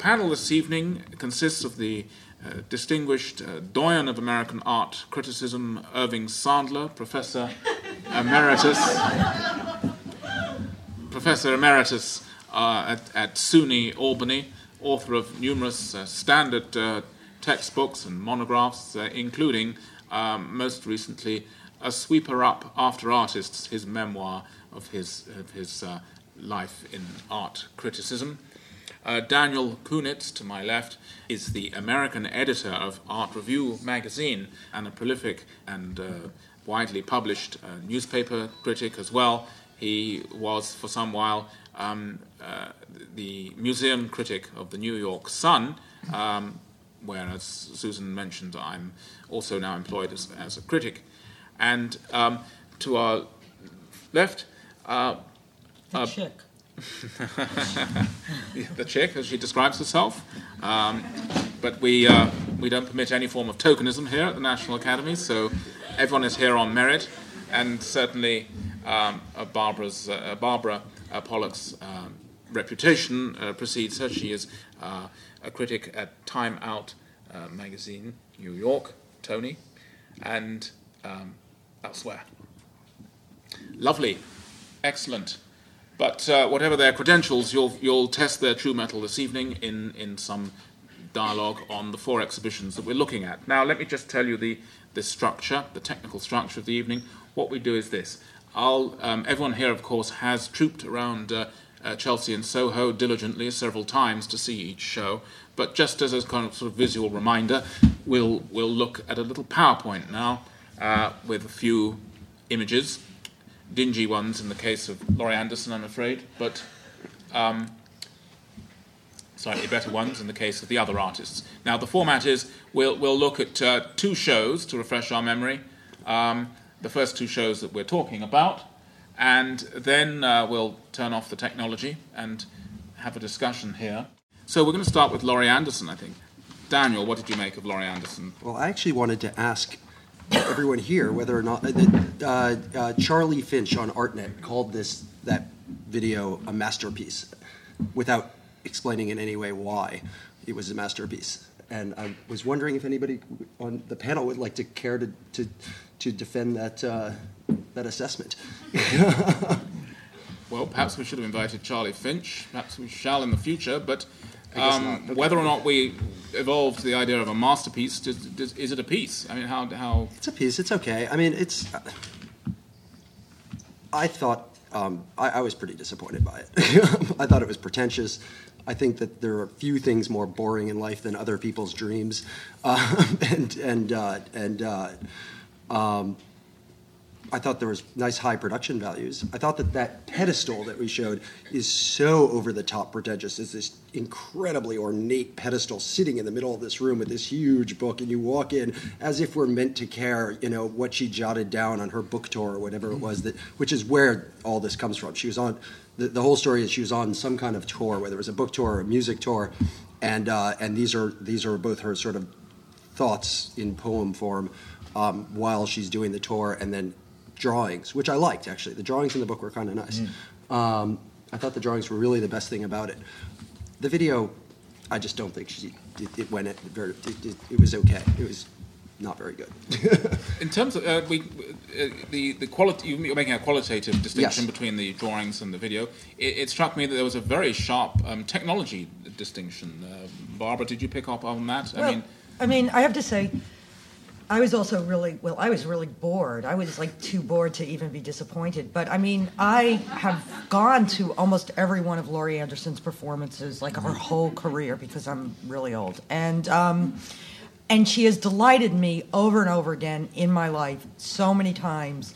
panel this evening consists of the uh, distinguished uh, doyen of American art criticism, Irving Sandler, Professor Emeritus, Professor Emeritus uh, at, at SUNY Albany, author of numerous uh, standard uh, textbooks and monographs, uh, including um, most recently A Sweeper Up After Artists, his memoir of his, of his life in art criticism. Uh, Daniel Kunitz, to my left, is the American editor of Art Review magazine and a prolific and uh, widely published uh, newspaper critic as well. He was, for some while, um, uh, the museum critic of the New York Sun, um, where, as Susan mentioned, I'm also now employed as, as a critic. And um, to our left, uh, the chick. the chick, as she describes herself. Um, but we, uh, we don't permit any form of tokenism here at the National Academy, so everyone is here on merit, and certainly um, uh, Barbara's, uh, Barbara uh, Pollack's um, reputation uh, precedes her. She is uh, a critic at Time Out magazine, New York, Tony, and um, elsewhere. Lovely, excellent. But uh, whatever their credentials, you'll, you'll test their true metal this evening in, in some dialogue on the four exhibitions that we're looking at. Now, let me just tell you the, the structure, the technical structure of the evening. What we do is this. I'll, um, everyone here, of course, has trooped around uh, uh, Chelsea and Soho diligently several times to see each show. But just as a kind of sort of visual reminder, we'll, we'll look at a little PowerPoint now uh, with a few images dingy ones in the case of Laurie Anderson, I'm afraid, but um, slightly better ones in the case of the other artists. Now, the format is we'll, we'll look at uh, two shows to refresh our memory, um, the first two shows that we're talking about, and then uh, we'll turn off the technology and have a discussion here. So, we're going to start with Laurie Anderson, I think. Daniel, what did you make of Laurie Anderson? Well, I actually wanted to ask everyone here whether or not uh, uh, uh, Charlie Finch on ArtNet called this that video a masterpiece, without explaining in any way why it was a masterpiece. And I was wondering if anybody on the panel would like to care to to, to defend that uh, that assessment. well, perhaps we should have invited Charlie Finch. Perhaps we shall in the future, but. Um, okay. Whether or not we evolved the idea of a masterpiece, does, does, is it a piece? I mean, how how? It's a piece. It's okay. I mean, it's. Uh, I thought um, I, I, was pretty disappointed by it. I thought it was pretentious. I think that there are few things more boring in life than other people's dreams, uh, and and uh, and. Uh, um, I thought there was nice high production values. I thought that that pedestal that we showed is so over the top pretentious. It's this incredibly ornate pedestal sitting in the middle of this room with this huge book, and you walk in as if we're meant to care, you know, what she jotted down on her book tour or whatever it was that, which is where all this comes from. She was on the, the whole story is she was on some kind of tour, whether it was a book tour or a music tour, and uh, and these are these are both her sort of thoughts in poem form um, while she's doing the tour, and then drawings, which I liked actually. The drawings in the book were kind of nice. Mm. Um, I thought the drawings were really the best thing about it. The video, I just don't think she it, it went it, very, it, it, it was okay. It was not very good. in terms of uh, we, uh, the the quality, you're making a qualitative distinction yes. between the drawings and the video. It, it, struck me that there was a very sharp um, technology distinction. Uh, Barbara, did you pick up on that? Well, I mean, I mean, I have to say, I was also really well. I was really bored. I was like too bored to even be disappointed. But I mean, I have gone to almost every one of Laurie Anderson's performances, like her whole career, because I'm really old, and um, and she has delighted me over and over again in my life so many times.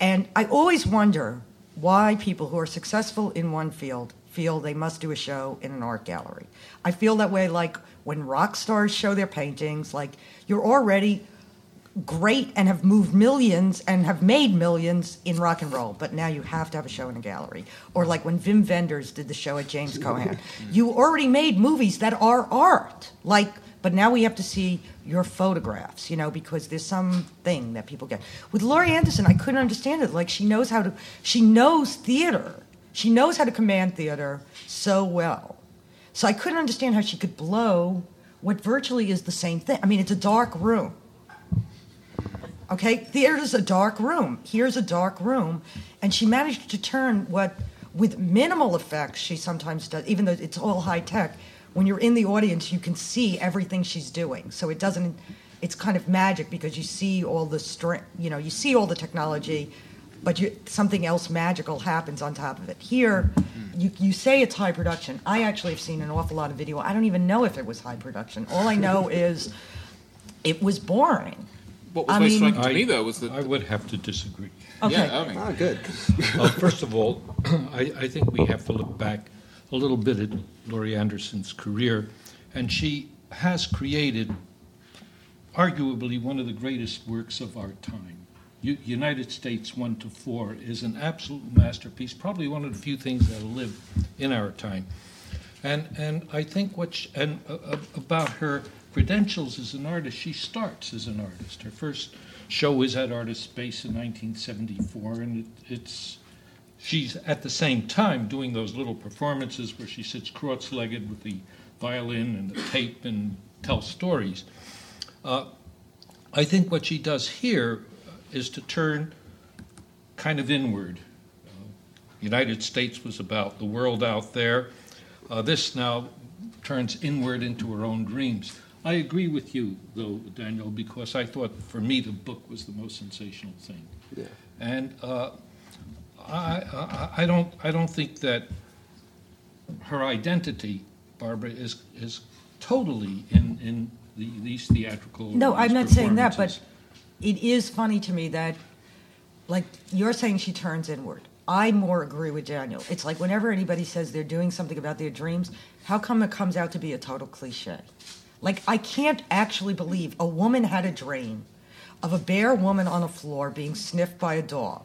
And I always wonder why people who are successful in one field feel they must do a show in an art gallery. I feel that way, like when rock stars show their paintings, like you're already great and have moved millions and have made millions in rock and roll, but now you have to have a show in a gallery. Or like when Wim Wenders did the show at James Cohan. you already made movies that are art. Like but now we have to see your photographs, you know, because there's some thing that people get. With Laurie Anderson, I couldn't understand it. Like she knows how to she knows theater. She knows how to command theater so well So I couldn't understand how she could blow what virtually is the same thing. I mean, it's a dark room. Okay, theater's a dark room. Here's a dark room, and she managed to turn what, with minimal effects, she sometimes does, even though it's all high tech. When you're in the audience, you can see everything she's doing. So it doesn't. It's kind of magic because you see all the strength. You know, you see all the technology, but you, something else magical happens on top of it. Here, mm-hmm. you, you say it's high production. I actually have seen an awful lot of video. I don't even know if it was high production. All I know is it was boring. What was I very mean- striking to me, though, was that. I would have to disagree. Okay. Yeah, I mean, Ah, good. Uh, First of all, I, I think we have to look back a little bit at Laurie Anderson's career, and she has created arguably one of the greatest works of our time. U- United States 1 to 4 is an absolute masterpiece, probably one of the few things that'll live in our time. And, and I think what, she, and uh, uh, about her credentials as an artist, she starts as an artist. Her first show is at Artist Space in 1974, and it, it's she's at the same time doing those little performances where she sits cross-legged with the violin and the tape and tells stories. Uh, I think what she does here is to turn kind of inward. Uh, United States was about the world out there. Uh, this now turns inward into her own dreams. I agree with you, though, Daniel, because I thought for me the book was the most sensational thing. Yeah. And uh, I, I, I don't, I don't think that her identity, Barbara, is is totally in in the, these theatrical. No, I'm not saying that, but it is funny to me that, like, you're saying she turns inward. I more agree with Daniel. It's like whenever anybody says they're doing something about their dreams, how come it comes out to be a total cliche? Like, I can't actually believe a woman had a dream of a bare woman on a floor being sniffed by a dog.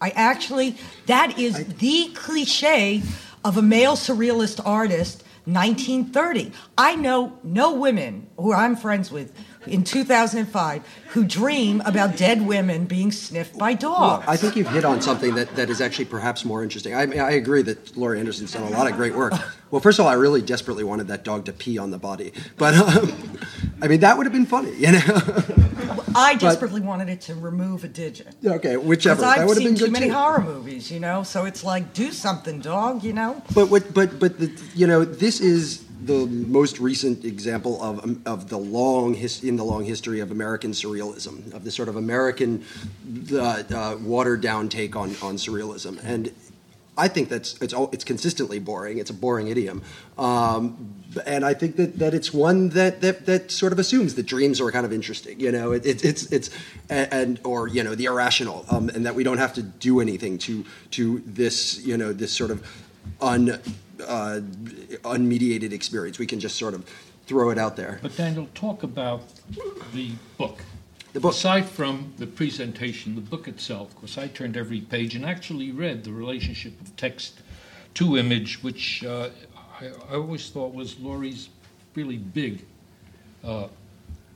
I actually, that is the cliche of a male surrealist artist, 1930. I know no women who I'm friends with in 2005 who dream about dead women being sniffed by dogs. I think you've hit on something that, that is actually perhaps more interesting. I, mean, I agree that Laurie Anderson's done a lot of great work. Well, first of all, I really desperately wanted that dog to pee on the body, but um, I mean that would have been funny, you know. I desperately wanted it to remove a digit. okay, whichever that I've would have seen been too good many too. horror movies, you know. So it's like, do something, dog, you know. But what? But but the, you know, this is the most recent example of um, of the long his, in the long history of American surrealism, of the sort of American uh, uh, watered down take on on surrealism, and. I think that's it's it's consistently boring. It's a boring idiom, um, and I think that, that it's one that, that that sort of assumes that dreams are kind of interesting. You know, it, it, it's it's and or you know the irrational, um, and that we don't have to do anything to to this you know this sort of un uh, unmediated experience. We can just sort of throw it out there. But Daniel, talk about the book. The book. Aside from the presentation, the book itself, because I turned every page and actually read the relationship of text to image, which uh, I, I always thought was Laurie's really big. Uh,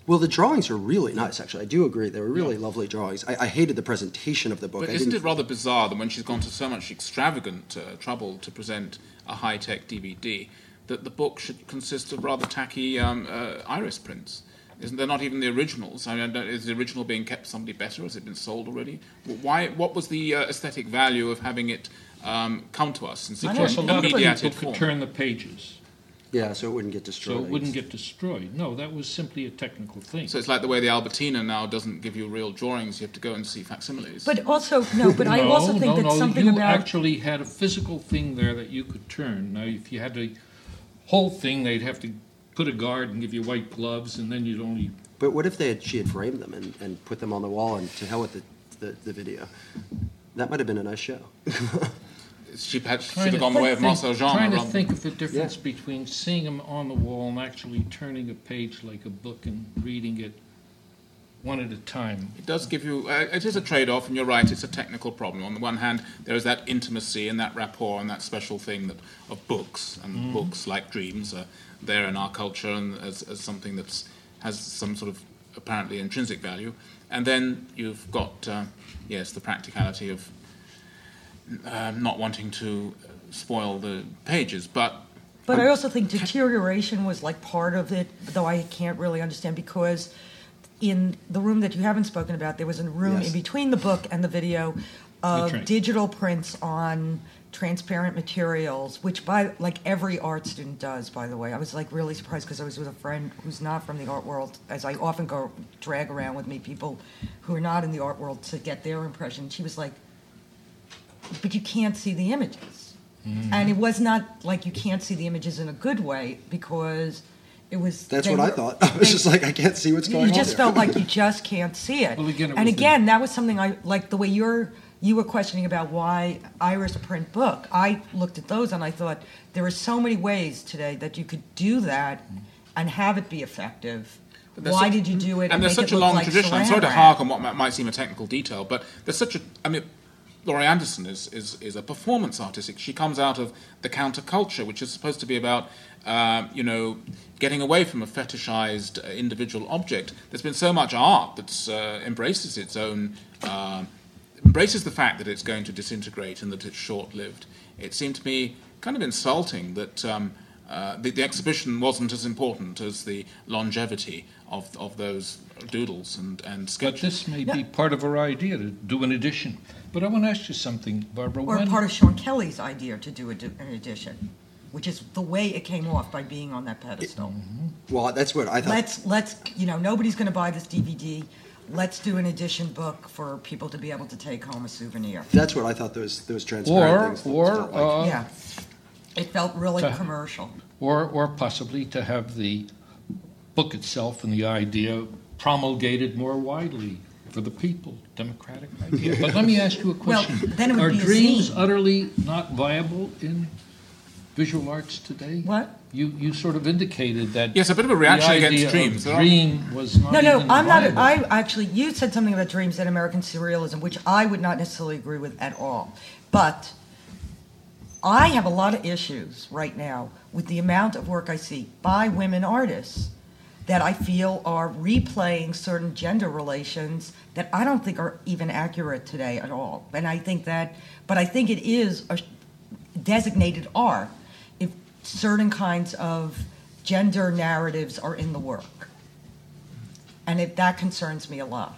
Well, the drawings are really nice. Actually, I do agree. They were really lovely drawings. I, I hated the presentation of the book. But I isn't didn't- it rather bizarre that when she's gone to so much extravagant uh, trouble to present a high tech DVD, that the book should consist of rather tacky um, uh, iris prints? Isn't there not even the originals? I mean, is the original being kept somebody better? Has it been sold already? Why? What was the uh, aesthetic value of having it um, come to us in such Plus, a a, lot of mediated people form? could turn the pages, Yeah, so it wouldn't get destroyed. so it wouldn't get destroyed. No, that was simply a technical thing. So it's like the way the Albertina now doesn't give you real drawings; you have to go and see facsimiles. But also, no, but I also think no, that no, something you about actually had a physical thing there that you could turn. Now, if you had the whole thing, they'd have to put a guard and give you white gloves, and then you'd only. But what if they had she had framed them and, and put them on the wall and to hell with the, the, the video? That might have been a nice show. she had, should Trying have gone the way of Marcel Dzama. Trying to think of the difference Yeah. between seeing them on the wall and actually turning a page like a book and reading it one at a time. It does give you. Uh, it is a trade-off, and you're right. It's a technical problem. On the one hand, there is that intimacy and that rapport and that special thing that of books and books like dreams are there in our culture and as, as something that has some sort of apparently intrinsic value. And then you've got uh, yes, the practicality of um, not wanting to spoil the pages, but But I also think deterioration was like part of it, though I can't really understand because in the room that you haven't spoken about, there was a room Yes. in between the book and the video of right. digital prints on transparent materials, which by like every art student does. By the way, I was like really surprised because I was with a friend who's not from the art world, as I often go drag around with me people who are not in the art world to get their impression. She was like, "But you can't see the images," mm-hmm. and it was not like you can't see the images in a good way because. It was. That's they what I thought. I was they- just like, I can't see what's going on. you just there. felt like you just can't see it. Well, again, it and was the- again, that was something I like the way you're you were questioning about why Iris print book. I looked at those and I thought there are so many ways today that you could do that and have it be effective. But Why such- did you do it? And there's make such it a look long like tradition. I'm sorry to wrap? hark on what might, might seem a technical detail, but there's such a. I mean, Laurie Anderson is, is, is a performance artist. She comes out of the counterculture, which is supposed to be about, um, you know, getting away from a fetishized uh, individual object. There's been so much art that uh, embraces its own, um embraces the fact that it's going to disintegrate and that it's short-lived. It seemed to me kind of insulting that um, uh, the, the exhibition wasn't as important as the longevity of, of those doodles and, and But sketches. this may be part of our idea to do an edition. But I want to ask you something, Barbara. Or when, part of Sean Kelly's idea to do a, an edition, which is the way it came off by being on that pedestal. Well, that's what I thought. let's let's you know nobody's going to buy this DVD. Let's do an edition book for people to be able to take home a souvenir. That's what I thought those those transparent or things. or felt like. uh, yeah, it felt really to- commercial. or or possibly to have the book itself and the idea promulgated more widely for the people, democratic idea. But let me ask you a Well, question: then it would Are be dreams zine. utterly not viable in visual arts today? What? You you sort of indicated that. Yes, a bit of a reaction the against idea of dreams. There Dream was not No, no, even I'm not. I actually, you said something about dreams and American surrealism, which I would not necessarily agree with at all. But I have a lot of issues right now with the amount of work I see by women artists that I feel are replaying certain gender relations that I don't think are even accurate today at all. And I think that, but I think it is a designated art if certain kinds of gender narratives are in the work. And it, that concerns me a lot.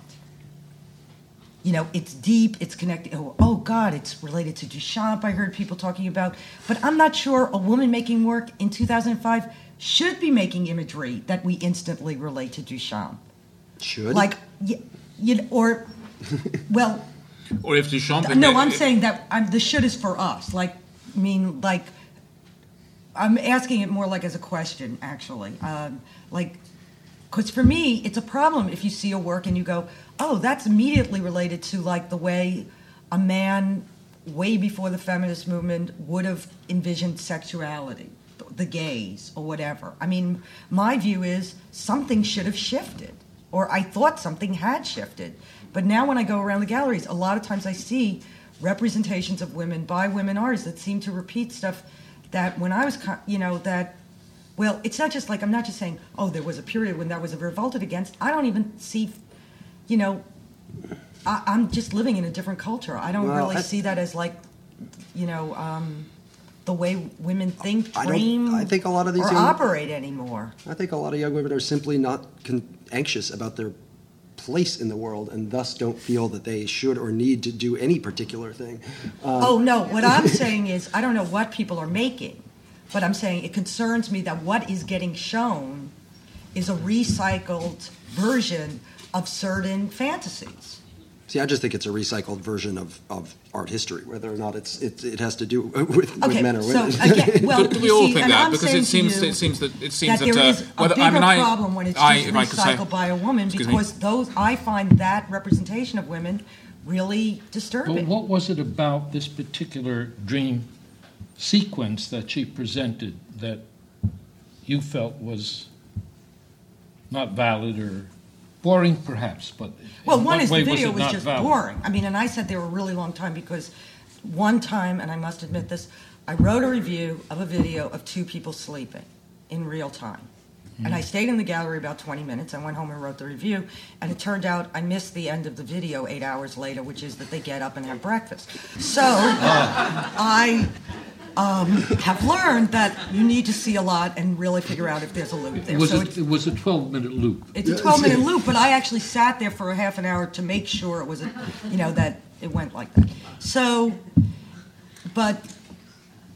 You know, it's deep, it's connected. Oh, oh, God, it's related to Duchamp, I heard people talking about. But I'm not sure a woman making work in 2005 should be making imagery that we instantly relate to Duchamp. Should Like, y- you know, or, well, Or if Duchamp. no, I'm saying that I'm, the should is for us. Like, I mean, like, I'm asking it more like as a question, actually. Um, like, because for me, it's a problem if you see a work and you go, oh, that's immediately related to like the way a man way before the feminist movement would have envisioned sexuality, the gays or whatever. I mean, my view is something should have shifted, or I thought something had shifted. But now when I go around the galleries, a lot of times I see representations of women by women artists that seem to repeat stuff that when I was, you know, that well, it's not just like I'm not just saying, oh, there was a period when that was revolted against. I don't even see, you know, I, I'm just living in a different culture. I don't Well, really see that as like, you know, um, the way women think, I dream, I think a lot of these or young- operate anymore. I think a lot of young women are simply not con- anxious about their place in the world and thus don't feel that they should or need to do any particular thing. Um, oh no, what I'm saying is I don't know what people are making, but I'm saying it concerns me that what is getting shown is a recycled version of certain fantasies. See, I just think it's a recycled version of, of art history, whether or not it's it, it has to do with, with Okay, men or so women. again, well, do, do we you all see, think that? I'm because it seems you it seems that it seems that that, there uh, is a whether, bigger I mean, I, problem when it's I, just if I say, recycled by a woman Excuse me. because those I find that representation of women really disturbing. But what was it about this particular dream sequence that she presented that you felt was not valid or boring, perhaps? But well, one is the way was video was, just valid? boring. I mean, and I said they were a really long time because one time, and I must admit this, I wrote a review of a video of two people sleeping in real time. And Hmm. I stayed in the gallery about 20 minutes. I went home and wrote the review. And it turned out I missed the end of the video eight hours later, which is that they get up and have breakfast. So Ah. I um, have learned that you need to see a lot and really figure out if there's a loop there. It was, so a, it's, it was a 12 minute loop. it's a 12 minute loop, but I actually sat there for a half an hour to make sure it was, a, you know, that it went like that. So, but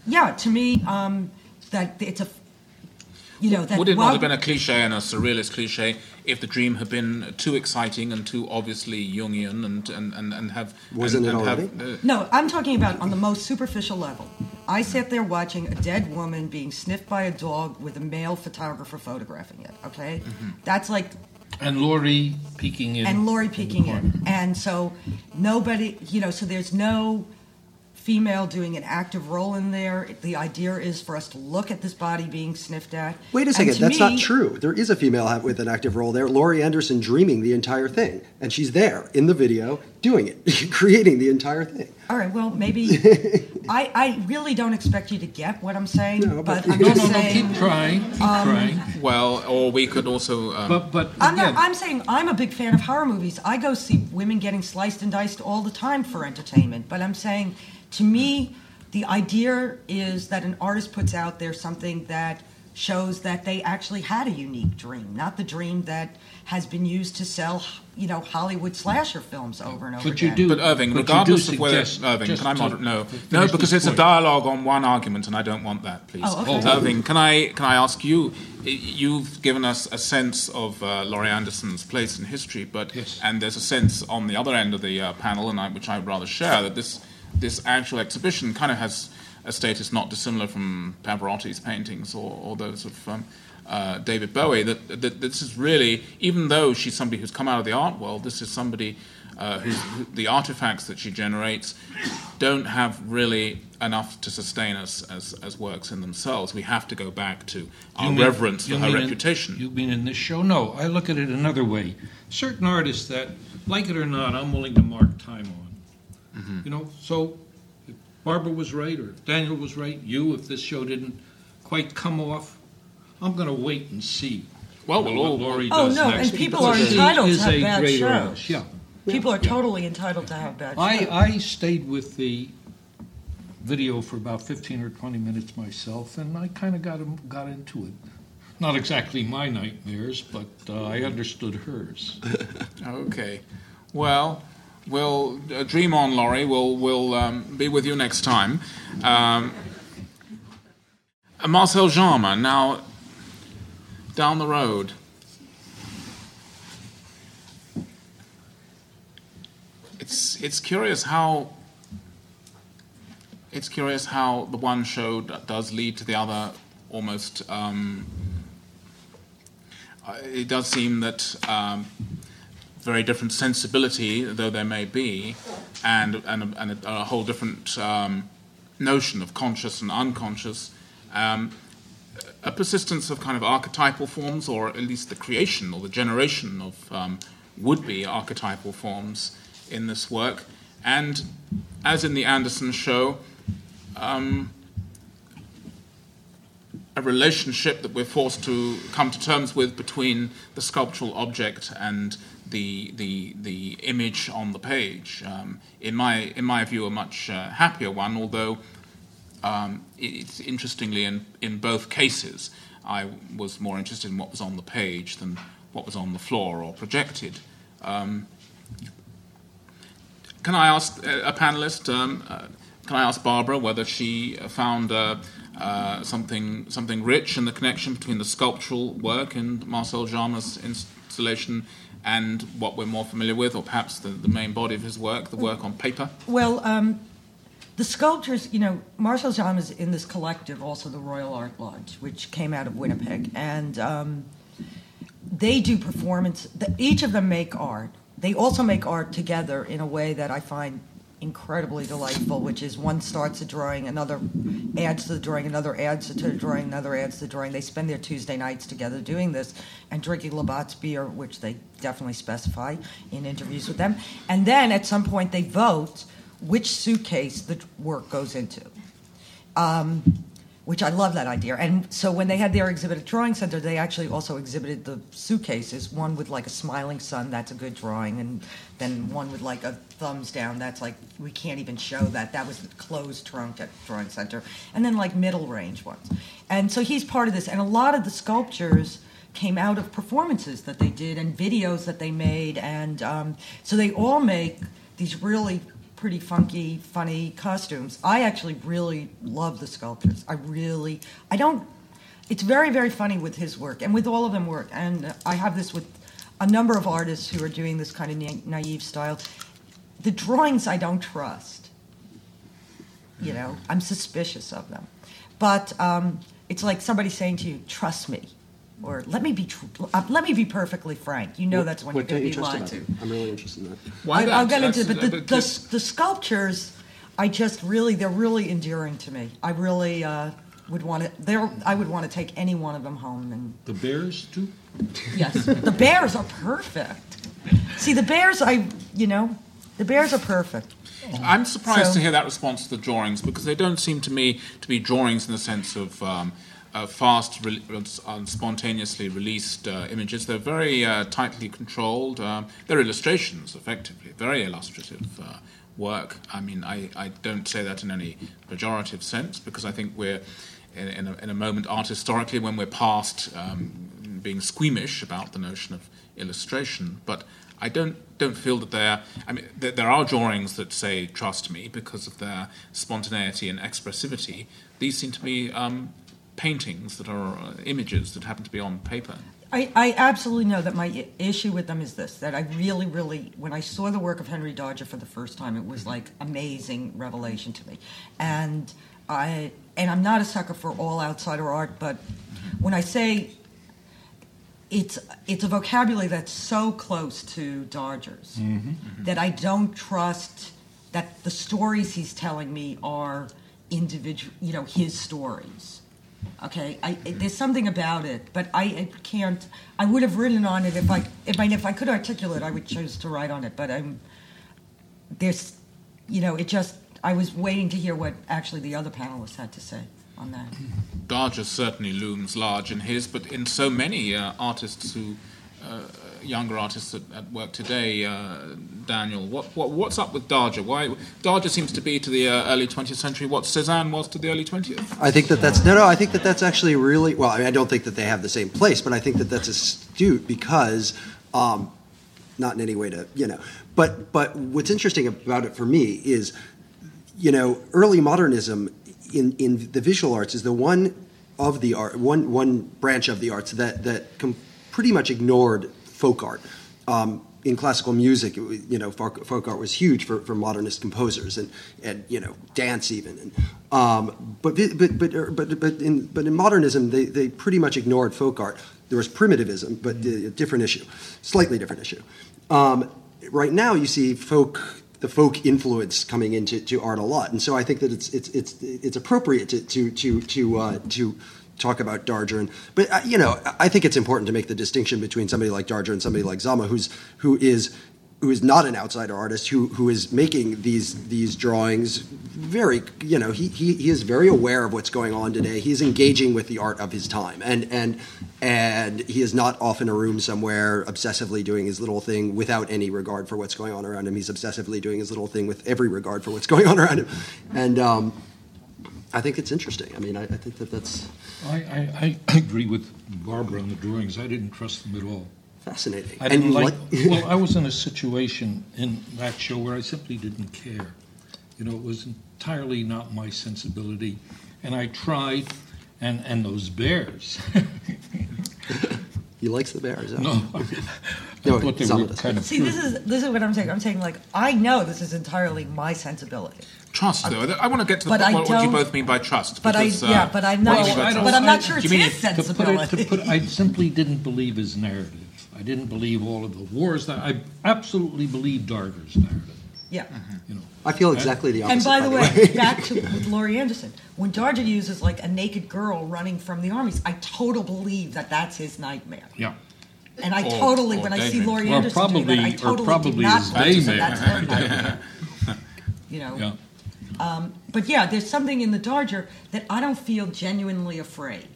yeah, to me, um, that it's a, you know, that Would it not have been a cliche and a surrealist cliche if the dream had been too exciting and too obviously Jungian and, and, and, and have. Wasn't and, it and have, uh, No, I'm talking about on the most superficial level. I sat there watching a dead woman being sniffed by a dog with a male photographer photographing it. Okay, that's like And Laurie peeking in. and Laurie peeking in, and so nobody, you know, so there's no female doing an active role in there. The idea is for us to look at this body being sniffed at. Wait a second, that's me- not true. There is a female with an active role there, Laurie Anderson dreaming the entire thing. And she's there in the video doing it, creating the entire thing. All right, well, maybe I, I really don't expect you to get what I'm saying, No, but- but I'm just no, no, saying. keep trying, keep um, trying. well, or we could also. Um, But, but I'm again, not. I'm saying I'm a big fan of horror movies. I go see women getting sliced and diced all the time for entertainment. But I'm saying, to me, the idea is that an artist puts out there something that shows that they actually had a unique dream, not the dream that has been used to sell, you know, Hollywood slasher films over and over But you again. do- But Irving, But regardless of whether Irving, just can I to moder- no, no, because it's a dialogue on one argument, and I don't want that, please. Oh, okay. Oh. Irving, can I can I ask you? You've given us a sense of uh, Laurie Anderson's place in history, but Yes. and there's a sense on the other end of the uh, panel, and I, which I would rather share, that this this actual exhibition kind of has a status not dissimilar from Pavarotti's paintings or, or those of. Um, uh, David Bowie, that, that this is really, even though she's somebody who's come out of the art world, this is somebody uh, who, the artifacts that she generates don't have really enough to sustain us as, as works in themselves. We have to go back to our mean- reverence for her mean in- reputation. you mean in this show? No, I look at it another way. Certain artists that, like it or not, I'm willing to mark time on. Mm-hmm. You know, so if Barbara was right or if Daniel was right, you, if this show didn't quite come off, I'm going to wait and see. Well, what we'll all- Laurie Oh, does no, next. and people are entitled to have bad great shows. artist, Yeah. People are totally entitled to have bad I, shows. I stayed with the video for about 15 or 20 minutes myself, and I kind of got, got into it. Not exactly my nightmares, but uh, I understood hers. Okay. Well, we'll uh, dream on, Laurie. We'll, we'll um, be with you next time. Um, Marcel Dzama, now down the road. It's, it's curious how it's curious how the one show does lead to the other almost um, uh, it does seem that um, very different sensibility, though there may be, and and, and a, a whole different um, notion of conscious and unconscious, um, a persistence of kind of archetypal forms, or at least the creation or the generation of um, would-be archetypal forms in this work, and as in the Anderson show. Um, a relationship that we're forced to come to terms with between the sculptural object and the the the image on the page. Um, in my in my view, a much uh, happier one. Although um, it- it's interestingly in in both cases, I was more interested in what was on the page than what was on the floor or projected. Um, can I ask a panelist? Um, uh, can I ask Barbara whether she found uh, uh, something something rich in the connection between the sculptural work in Marcel Dzama's installation and what we're more familiar with, or perhaps the, the main body of his work, the work on paper? Well, um, the sculptures, you know, Marcel Dzama is in this collective, also the Royal Art Lodge, which came out of Winnipeg, and um, they do performance. The, each of them make art. They also make art together in a way that I find incredibly delightful, which is one starts a drawing, another adds to the drawing, another adds to the drawing, another adds to the drawing. They spend their Tuesday nights together doing this and drinking Labatt's beer, which they definitely specify in interviews with them. And then at some point they vote which suitcase the work goes into. Um, which I love that idea. And so when they had their exhibit at Drawing Center, they actually also exhibited the suitcases. One with like a smiling sun, that's a good drawing, and then one with like a thumbs down, that's like we can't even show that. That was the closed trunk at Drawing Center, and then like middle range ones. And so he's part of this, and a lot of the sculptures came out of performances that they did and videos that they made, and um, so they all make these really pretty funky, funny costumes. I actually really love the sculptures. I really, I don't. It's very, very funny with his work, and with all of them work. And I have this with a number of artists who are doing this kind of na- naive style. The drawings I don't trust. You know, I'm suspicious of them. But um, it's like somebody saying to you, "Trust me," or "Let me be tr- uh, let me be perfectly frank." You know, What- that's when you're going to be trust lied to. it? I'm really interested in that. Why I, that? I'll get into it, but the, because- the, the sculptures, I just really, they're really endearing to me. I really uh, would want to, they're, I would want to take any one of them home. And The Bears, too? yes, the bears are perfect. See, the bears, I, you know, the bears are perfect. I'm surprised So- to hear that response to the drawings because they don't seem to me to be drawings in the sense of um, uh, fast, re- spontaneously released uh, images. They're very uh, tightly controlled. Um, they're illustrations, effectively, very illustrative uh, work. I mean, I, I don't say that in any pejorative sense because I think we're in, in, a, in a moment art historically when we're past um, being squeamish about the notion of illustration, but I don't don't feel that they're. I mean, there, there are drawings that say "trust me" because of their spontaneity and expressivity. These seem to be um, paintings that are uh, images that happen to be on paper. I, I absolutely know that my issue with them is this that I really, really, when I saw the work of Henry Darger for the first time, it was mm-hmm. like amazing revelation to me. And I and I'm not a sucker for all outsider art, but mm-hmm. when I say it's it's a vocabulary that's so close to Darger's mm-hmm. that I don't trust that the stories he's telling me are individual, you know, his stories. Okay, I, there's something about it, but I, can't. I would have written on it if I, if I, if I could articulate, I would choose to write on it. But I'm there's, you know, it just. I was waiting to hear what actually the other panelists had to say on that. Darger certainly looms large in his, but in so many uh, artists who, uh, younger artists at, at work today, uh, Daniel, what, what what's up with Darger? Why Darger seems to be to the uh, early 20th century what Cezanne was to the early 20th. I think that that's no, no. I think that that's actually really well. I mean, I don't think that they have the same place, but I think that that's astute because, um, not in any way to you know, but but what's interesting about it for me is, you know, early modernism in in the visual arts is the one of the art one one branch of the arts that that com- pretty much ignored folk art. Um, in classical music, you know, folk, art was huge for, for modernist composers and, and you know, dance even. And, um, but, but, but, er, but, but, in, but in modernism, they, they pretty much ignored folk art. There was primitivism, but a different issue, slightly different issue. Um, right now, you see folk the folk influence coming into to art a lot, and so I think that it's it's it's it's appropriate to to to to uh, to talk about Darger. But uh, you know, I think it's important to make the distinction between somebody like Darger and somebody like Dzama, who's who is who is not an outsider artist, who who is making these these drawings very you know he, he he is very aware of what's going on today. He's engaging with the art of his time, and and and he is not off in a room somewhere obsessively doing his little thing without any regard for what's going on around him. He's obsessively doing his little thing with every regard for what's going on around him, and um, I think it's interesting. I mean, I, I think that that's I, I, I agree with Barbara on the drawings. I didn't trust them at all. fascinating. I and didn't you like. like well, I was in a situation in that show where I simply didn't care. You know, it was entirely not my sensibility, and I tried. And and those bears. he likes the bears. huh? no, I No, thought they were does. kind of. See, this is this is what I'm saying. I'm saying like I know this is entirely my sensibility, Trust, though. I want to get to the But I what, what you don't- both mean by trust. but I because, uh, yeah, but I'm what not. do you I don't- but I'm not sure it's you his it- to put it, to put, I simply didn't believe his narrative. I didn't believe all of the wars. That I absolutely believe Darger's narrative. yeah. You know, I feel exactly the opposite. And by the way, back to with Laurie Anderson, when Darger uses like a naked girl running from the armies, I totally believe that that's his nightmare. yeah. And I Or- totally, or when I see. Laurie Or Anderson doing that, I probably- or probably did not his believe that that's her nightmare. You know, Yeah. Um, but yeah, there's something in the Darger that I don't feel genuinely afraid.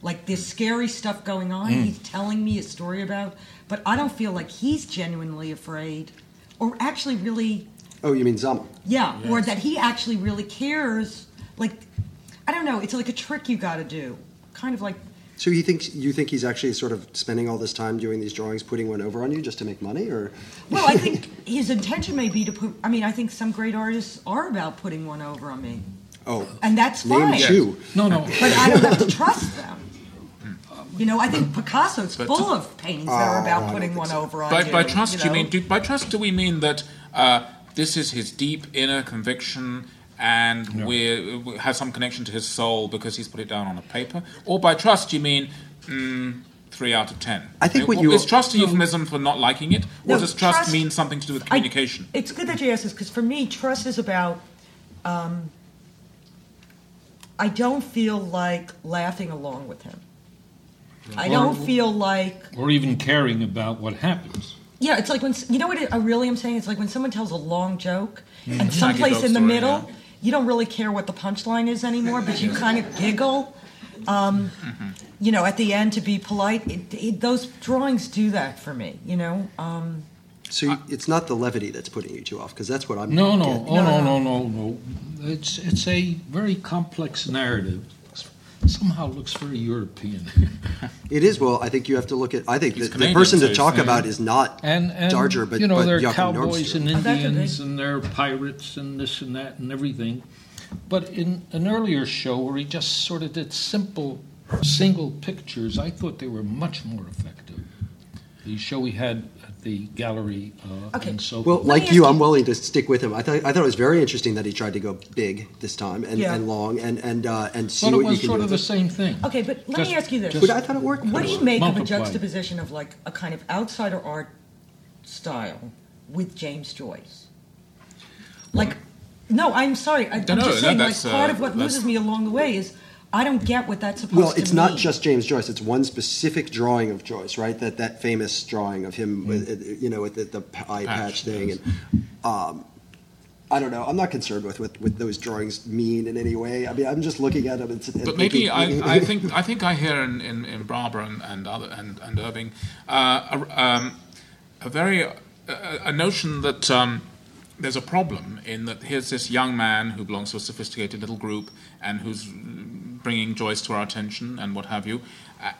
Like there's scary stuff going on. He's telling me a story about, but I don't feel like he's genuinely afraid, or actually really Oh, you mean Dzama? yeah, or that he actually really cares. Like, I don't know. It's like a trick you got to do. Kind of like, So he thinks you think he's actually sort of spending all this time doing these drawings, putting one over on you just to make money, or well, I think his intention may be to put. I mean, I think some great artists are about putting one over on me, oh, and that's name fine. two. No, no. But I don't have to trust them. You know, I think Picasso's But- full of paintings that are about don't putting one so. over on By, you. by trust, you you, mean do, by trust do we mean that uh, this is his deep inner conviction and we we has some connection to his soul because he's put it down on a paper, or by trust you mean mm, three out of ten? I think what Uh, you- is trust a euphemism for not liking it, or No, does trust, trust- mean something to do with I- communication? it's good that you asked this because for me, trust is about. Um, I don't feel like laughing along with him. I don't feel like Or even caring about what happens. Yeah, it's like when you know what I really am saying. It's like when someone tells a long joke, Mm-hmm. and someplace joke in the story, middle, yeah. You don't really care what the punchline is anymore, but you kind of giggle. Um, Mm-hmm. You know, at the end to be polite. It, it, those drawings do that for me. You know, um, So you, it's not the levity that's putting you two off, because that's what I'm. No, no, oh, No, no, no, no, no, no. It's, it's a very complex narrative. Somehow looks very European. It is. Well, I think you have to look at. I think He's that the person to talk yeah. about is not And, and Darger, but you know, but they're Joachim cowboys Nordstrom. and Indians and they're pirates and this and that and everything. But in an earlier show where he just sort of did simple single pictures, I thought they were much more effective. The show he had at the gallery uh, Okay. and so Well, like you, you- I'm willing to stick with him. I thought I thought it was very interesting that he tried to go big this time and, Yeah. and long and and uh, and see but it what you was sort of the it. same thing. okay, but let Just- me ask you this: just But I thought it worked. What do you pretty make of a juxtaposition of like a kind of outsider art style with James Joyce? Like, no, I'm sorry. I, I'm Dunno, just no, saying. Like, part uh, of what that's- loses me along the way is I don't get what that's supposed well. to mean. Well, It's not just James Joyce. It's one specific drawing of Joyce, right? That that famous drawing of him, with, uh, you know, with the, the eye patch, Patch, thing, yes. and um, I don't know. I'm not concerned with what with those drawings mean in any way. I mean, I'm just looking at them. And, and But maybe thinking- I, I think I think I hear in, in, in Barbara and, and other and, and Irving uh, a, um, a very a, a notion that um, there's a problem in that here's this young man who belongs to a sophisticated little group and who's bringing Joyce to our attention and what have you,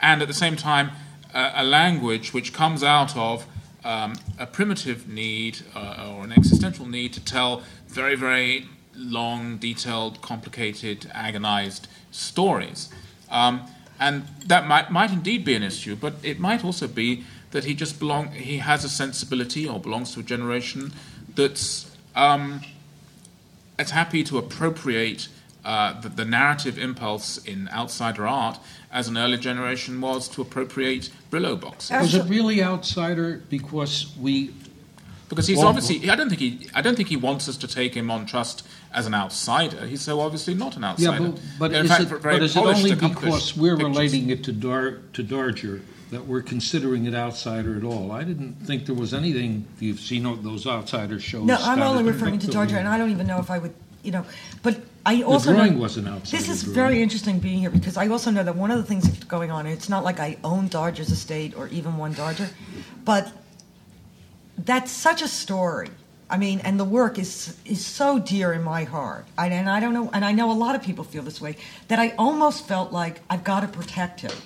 and at the same time uh, a language which comes out of um, a primitive need uh, or an existential need to tell very very long, detailed, complicated, agonized stories. Um, and that might, might indeed be an issue, but it might also be that he just belong he has a sensibility or belongs to a generation that's um, as happy to appropriate uh, the, the narrative impulse in outsider art as an early generation was to appropriate Brillo boxes. Was it really outsider because we Because he's Well- obviously I don't think he I don't think he wants us to take him on trust as an outsider. He's so obviously not an outsider. Yeah, but, but is fact, it, but is it only because we're pictures. relating it to Dar, to Darger that we're considering it outsider at all? I didn't think there was anything. You've seen those outsider shows. No, I'm only referring to effectively. Darger, and I don't even know if I would, you know. But I The also drawing know, was an outsider This is very interesting being here because I also know that one of the things that's going on. It's not like I own Darger's estate or even one Dodger, but that's such a story. I mean, and the work is is so dear in my heart. I, and I don't know, and I know a lot of people feel this way. That I almost felt like I've got to protect him.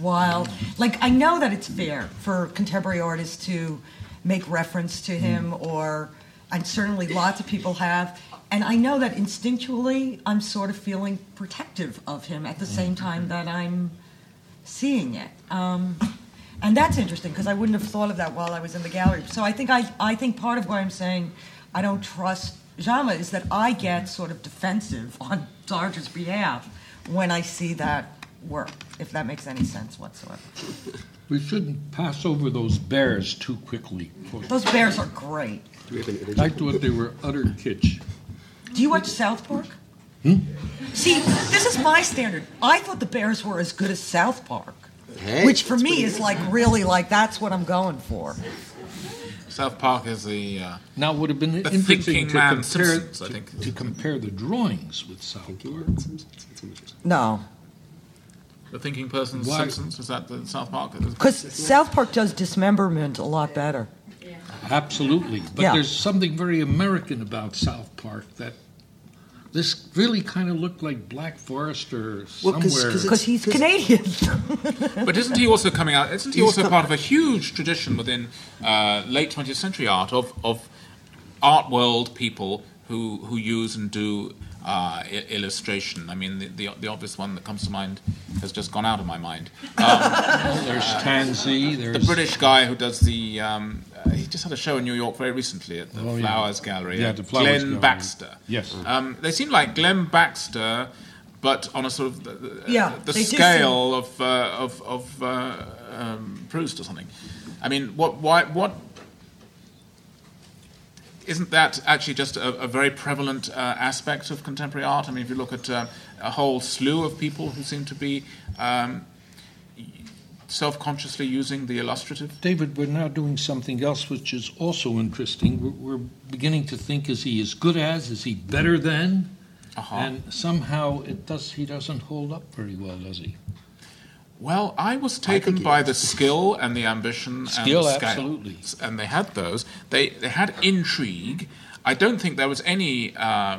While, like, I know that it's fair for contemporary artists to make reference to him, hmm. or, and certainly lots of people have. And I know that instinctually, I'm sort of feeling protective of him at the same time that I'm seeing it. Um, and that's interesting because I wouldn't have thought of that while I was in the gallery. So I think I, I think part of why I'm saying I don't trust Dzama is that I get sort of defensive on Darger's behalf when I see that work, if that makes any sense whatsoever. We shouldn't pass over those bears too quickly. Those bears are great. Do we have an? I thought they were utter kitsch. Do you watch South Park? See, this is my standard. I thought the Bears were as good as South Park, Hey, which for me is like really like that's what I'm going for. South Park is the. Uh, Now, would have been The interesting thinking to compare, Simpsons, I think. to compare the drawings with South Park. No, the Thinking Person's Why- Simpsons is that the South Park? because South Park does dismemberment a lot better. Absolutely. But Yeah. there's something very American about South Park that this really kind of looked like Black Forest or Well, 'cause- somewhere. 'cause Because he's 'cause- Canadian. But isn't he also coming out? Isn't he He's also com- part of a huge tradition within uh, late 20th century art of, of art world people who who use and do uh, I- illustration? I mean, the, the the obvious one that comes to mind has just gone out of my mind. Well, there's Tansy, The there's British guy who does the um, uh, he just had a show in New York very recently at the Oh, yeah. Flowers Gallery. Yeah, the Flowers Glen Gallery. Baxter. Yes. Um, they seem like Glen Baxter, but on a sort of the, the- Yeah, the they do scale of uh, of of uh, um, Proust or something. I mean, what why what isn't that actually just a, a very prevalent uh, aspect of contemporary art? I mean, if you look at uh, a whole slew of people who seem to be um, self-consciously using the illustrative. David, we're now doing something else which is also interesting. We're, we're beginning to think: is he as good as? Is he better than? Uh-huh. And somehow it does. He doesn't hold up very well, does he? Well, I was taken he by the skill and the ambition Skill, and the absolutely. And they had those. They they had intrigue. I don't think there was any uh,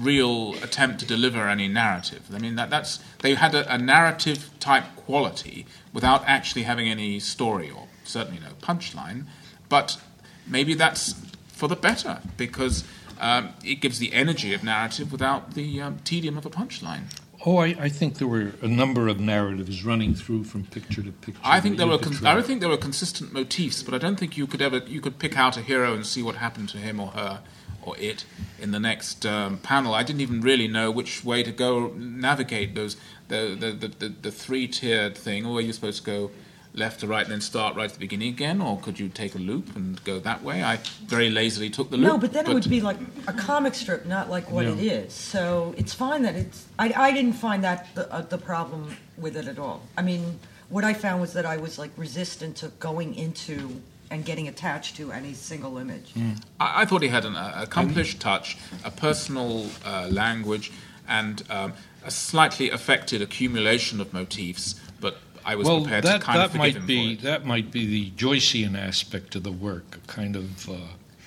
real attempt to deliver any narrative. I mean, that, that's they had a, a narrative type quality without actually having any story or certainly no punchline. But maybe that's for the better because um, it gives the energy of narrative without the um, tedium of a punchline. Oh, I, I think there were a number of narratives running through from picture to picture. I think there were. Con- I don't think there were consistent motifs, but I don't think you could ever you could pick out a hero and see what happened to him or her or it in the next um, panel. I didn't even really know which way to go navigate those the the the, the, the three tiered thing. Or were you supposed to go left to right and then start right at the beginning again, or could you take a loop and go that way? I very lazily took the loop. No, but then it would be like a comic strip, not like what it Yeah. is. So it's fine that it's. I, I didn't find that the, uh, the problem with it at all. I mean, what I found was that I was like resistant to going into and getting attached to any single image. I, I thought he had an uh, accomplished touch, a personal uh, language, and um, a slightly affected accumulation of motifs. But I was well, prepared that to kind that of forgive might him be for it. that might be the Joycean aspect of the work, a kind of uh,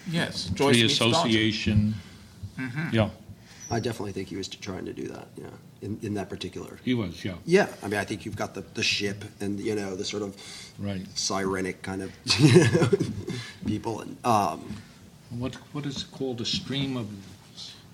Yes, Joyce free meets Darger. association. Yeah, I definitely think he was trying to do that. Yeah, in, in that particular. he was. Yeah, Yeah, I mean, I think you've got the, the ship and you know the sort of right. sirenic kind of you know, people and um, What what is it called? A stream of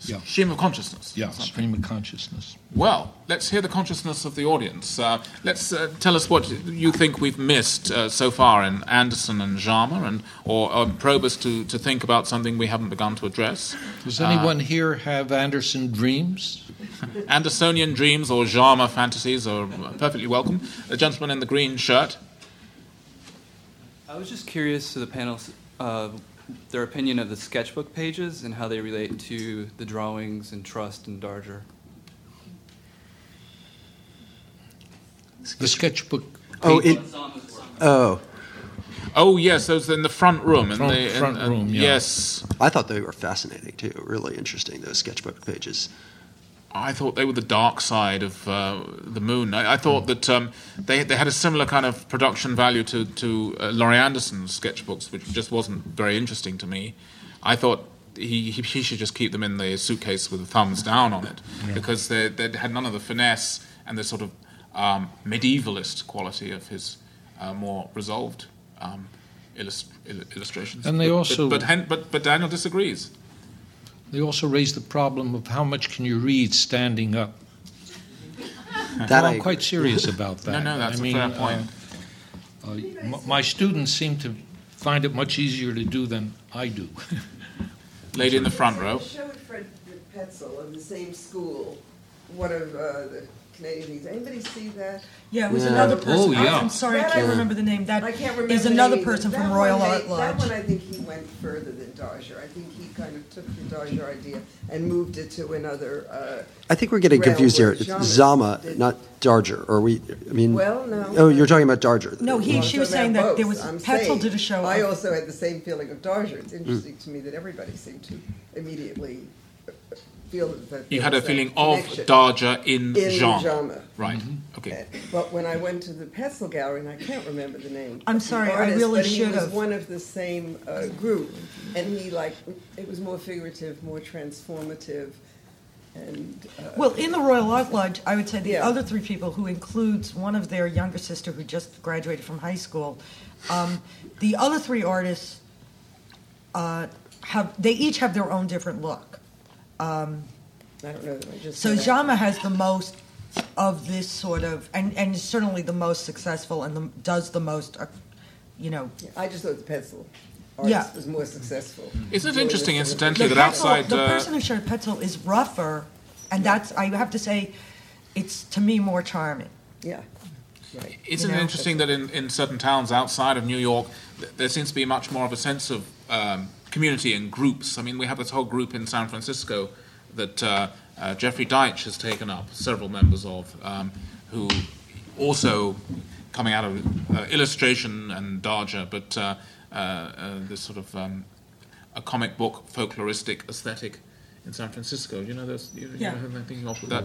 yeah Stream of consciousness. yeah Something. stream of consciousness. Well, let's hear the consciousness of the audience. Uh, let's uh, tell us what you think we've missed uh, so far in Anderson and Dzama, and or, or probe us to, to think about something we haven't begun to address. Does Uh, anyone here have Anderson dreams? Andersonian dreams or Dzama fantasies are perfectly welcome. The gentleman in the green shirt. I was just curious to the panel's uh, their opinion of the sketchbook pages and how they relate to the drawings and Trust and Darger. The sketchbook. oh it oh Oh yes, those in the front room. in Front- the, in- front uh, room, yeah. Yes, I thought they were fascinating too. Really interesting those sketchbook pages. I thought they were the dark side of uh, the moon. I, I thought that um, they they had a similar kind of production value to to uh, Laurie Anderson's sketchbooks, which just wasn't very interesting to me. I thought he he, he should just keep them in the suitcase with the thumbs down on it because they they had none of the finesse and the sort of um, medievalist quality of his uh, more resolved um, illust- illustrations. And they also- but but, but but Daniel disagrees. They also raise the problem of how much can you read standing up. That Well, I I'm quite serious about that. No, no, that's I a mean, fair uh, point. uh, m- my students seem to find it much easier to do than I do. Lady in the front row. I showed Fred Petzel of the same school, one of uh, the fascinating. Anybody see that? Yeah, it was Yeah. another person. Oh, I- yeah. I'm sorry, I That can't I- remember the name. That I can't remember. is the another name, but person from that Royal one Art Lodge. That one, I think he went further than Darger. I think he kind of took the Darger idea and moved it to another. Uh, I think we're getting realm confused here. It's Dzama Dzama, not Darger. Or we? I mean. Well, no. Oh, you're talking about Darger. No, he- Well, she was saying about that there was- I'm Petzel saying did a show I of- also had the same feeling of Darger. It's interesting to me that everybody seemed to immediately feel that You had a was that feeling of connection. Darger in, in genre. genre. Right. Mm-hmm. Okay. But when I went to the Petzel Gallery, and I can't remember the name. I'm of the sorry, I artist, really but he should was have. one of the same uh, group, and he like it was more figurative, more transformative, and uh, Well, in the Royal Art Lodge, I would say the Yeah. other three people, who includes one of their younger sister who just graduated from high school, um, the other three artists uh, have they each have their own different look. I don't know. I just So. Dzama has the most of this sort of, and and is certainly the most successful and the, does the most, uh, you know. I just thought the Petzel Yeah. artist was more successful. Isn't it interesting, this sort of- incidentally, The, that Petzel- outside. the uh, person who showed Petzel is rougher, and that's I have to say, it's to me more charming. Yeah. Right. Isn't you it interesting that in, in certain towns outside of New York, there seems to be much more of a sense of um, community and groups? I mean, we have this whole group in San Francisco that uh, uh, Jeffrey Deitch has taken up, several members of, um, who also coming out of uh, illustration and Darger, but uh, uh, uh, this sort of um, a comic book folkloristic aesthetic in San Francisco. You know, those, you, you know I'm thinking of with that.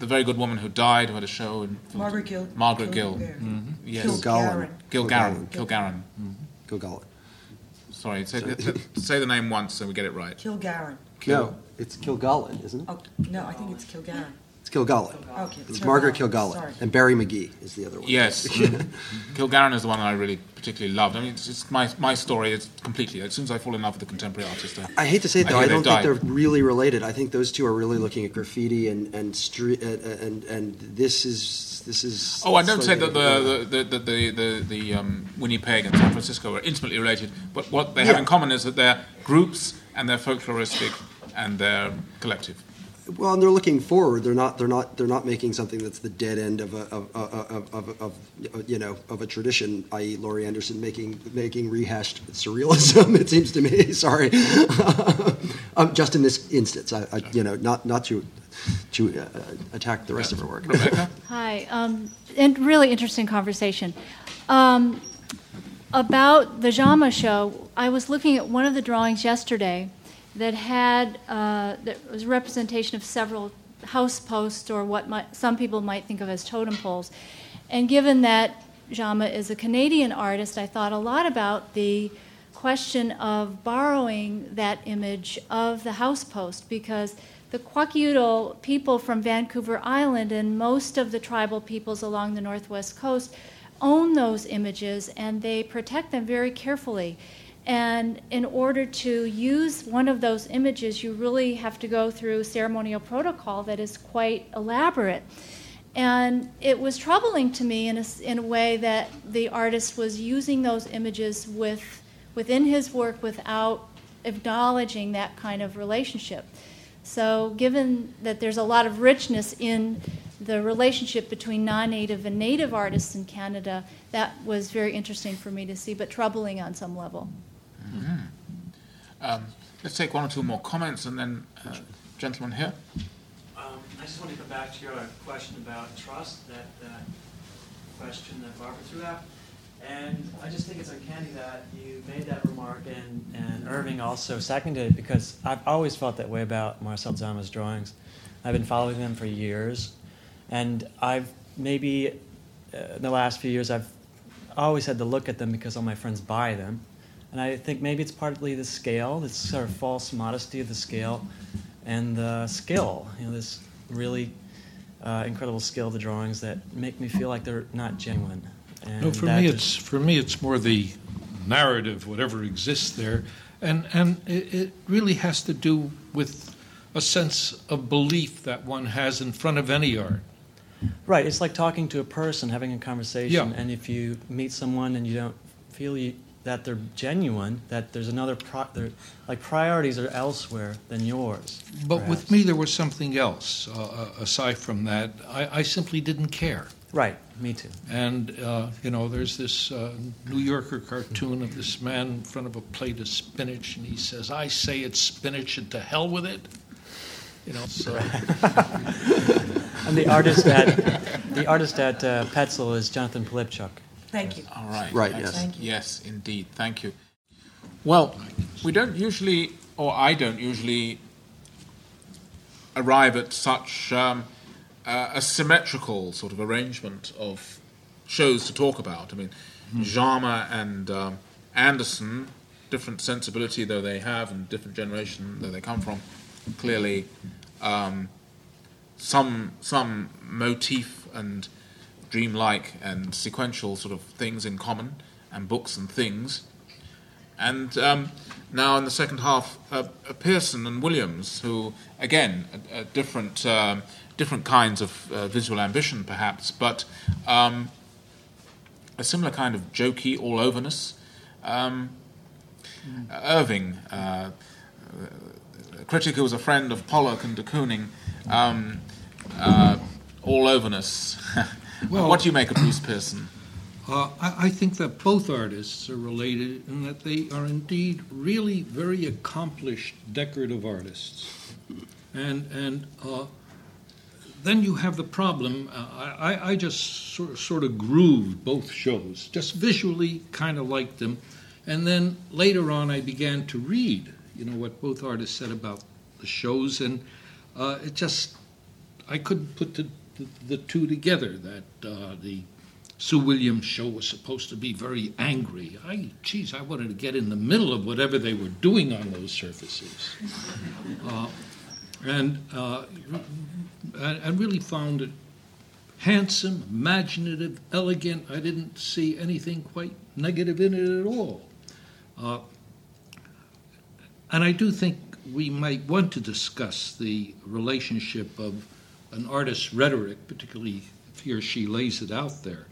The very good woman who died, who had a show in Margaret Gill. Margaret Gill. Gill- Yes. Kilgallen. Kilgarren. Kilgarren. Kilgallen. Sorry, say, the- say the name once so we get it right. Kilgarren. No, it's Kilgallen, isn't it? Oh no, I think it's Kilgarren. It's Kilgallen. Okay, It's Margaret Kilgallen, Kilgallen. sorry. And Barry McGee is the other one. Yes. Mm-hmm. Kilgarren is the one I really particularly loved. I mean, it's, it's my, my story. It's completely. As soon as I fall in love with a contemporary artist, I, I hate to say it I though, hear I don't think died. they're really related. I think those two are really looking at graffiti and and street and uh, uh, and, and this is this is. Oh, I don't say that slightly- the the the the, the, the um, Winnipeg and San Francisco are intimately related, but what they have in common is that they're groups and they're folkloristic and they're collective. Well, and they're looking forward. They're not. They're not. They're not making something that's the dead end of a of of, of, of, of you know of a tradition. I.e., Laurie Anderson making making rehashed surrealism. It seems to me. Sorry, um, just in this instance, I, I you know not not to to uh, attack the rest of her work. Hi, um, and really interesting conversation. Um, about the Dzama show, I was looking at one of the drawings yesterday that had uh, that was a representation of several house posts or what might, some people might think of as totem poles. And given that Dzama is a Canadian artist, I thought a lot about the question of borrowing that image of the house post because the Kwakiutl people from Vancouver Island and most of the tribal peoples along the northwest coast own those images and they protect them very carefully. And in order to use one of those images, you really have to go through ceremonial protocol that is quite elaborate. And it was troubling to me in a, in a way that the artist was using those images with, within his work without acknowledging that kind of relationship. So, given that there's a lot of richness in the relationship between non native and native artists in Canada, that was very interesting for me to see, but troubling on some level. Um, let's take one or two more comments and then, uh, here. Um, I just want to come back to your question about trust, that, that question that Barbara threw out. And I just think it's uncanny that you made that remark and, and Irving also seconded it because I've always felt that way about Marcel Dzama's drawings. I've been following them for years. And I've maybe, uh, in the last few years, I've always had to look at them because all my friends buy them. And I think maybe it's partly the scale, this sort of false modesty of the scale, and the skill. You know, this really uh, incredible skill of the drawings that make me feel like they're not genuine. And No, for me, it's for me, it's more the narrative, whatever exists there, and and it, it really has to do with a sense of belief that one has in front of any art. Right, it's like talking to a person, having a conversation, Yeah. and if you meet someone and you don't feel you, that they're genuine, that there's another, pro- like priorities are elsewhere than yours. But with me, there was something else. Uh, uh, aside from that, I, I simply didn't care. Right, me too. And, uh, you know, there's this uh, New Yorker cartoon of this man in front of a plate of spinach, and he says, I say it's spinach and to hell with it. You know, so. And the artist at, the artist at uh, Petzel is Jonathan Pylypchuk. Thank you. All right. Right, yes. Thank you. Yes, indeed. Thank you. Well, we don't usually, or I don't usually, arrive at such um, uh, a symmetrical sort of arrangement of shows to talk about. I mean, Dzama and um, Anderson, different sensibility though they have, and different generation though they come from, clearly um, some some motif and dreamlike and sequential sort of things in common, and books and things. And um, now in the second half, uh, uh, Pearson and Williams, who again, a, a different um, different kinds of uh, visual ambition, perhaps, but um, a similar kind of jokey all overness. Um, Irving, uh, a critic who was a friend of Pollock and de Kooning, um, uh, all overness. Well- what do you make of Bruce Pearson? Uh, I, I think that both artists are related in that they are indeed really very accomplished decorative artists. And, and uh, then you have the problem. Uh, I, I- just sort, sort of grooved both shows, just visually kind of liked them. And then later on, I began to read, you know, what both artists said about the shows, and uh, it just I couldn't put the, the, two together. That uh, the Sue Williams show was supposed to be very angry. I, geez, I wanted to get in the middle of whatever they were doing on those surfaces, uh, and uh, really found it handsome, imaginative, elegant. I didn't see anything quite negative in it at all. Uh, and I do think we might want to discuss the relationship of an artist's rhetoric, particularly if he or she lays it out there,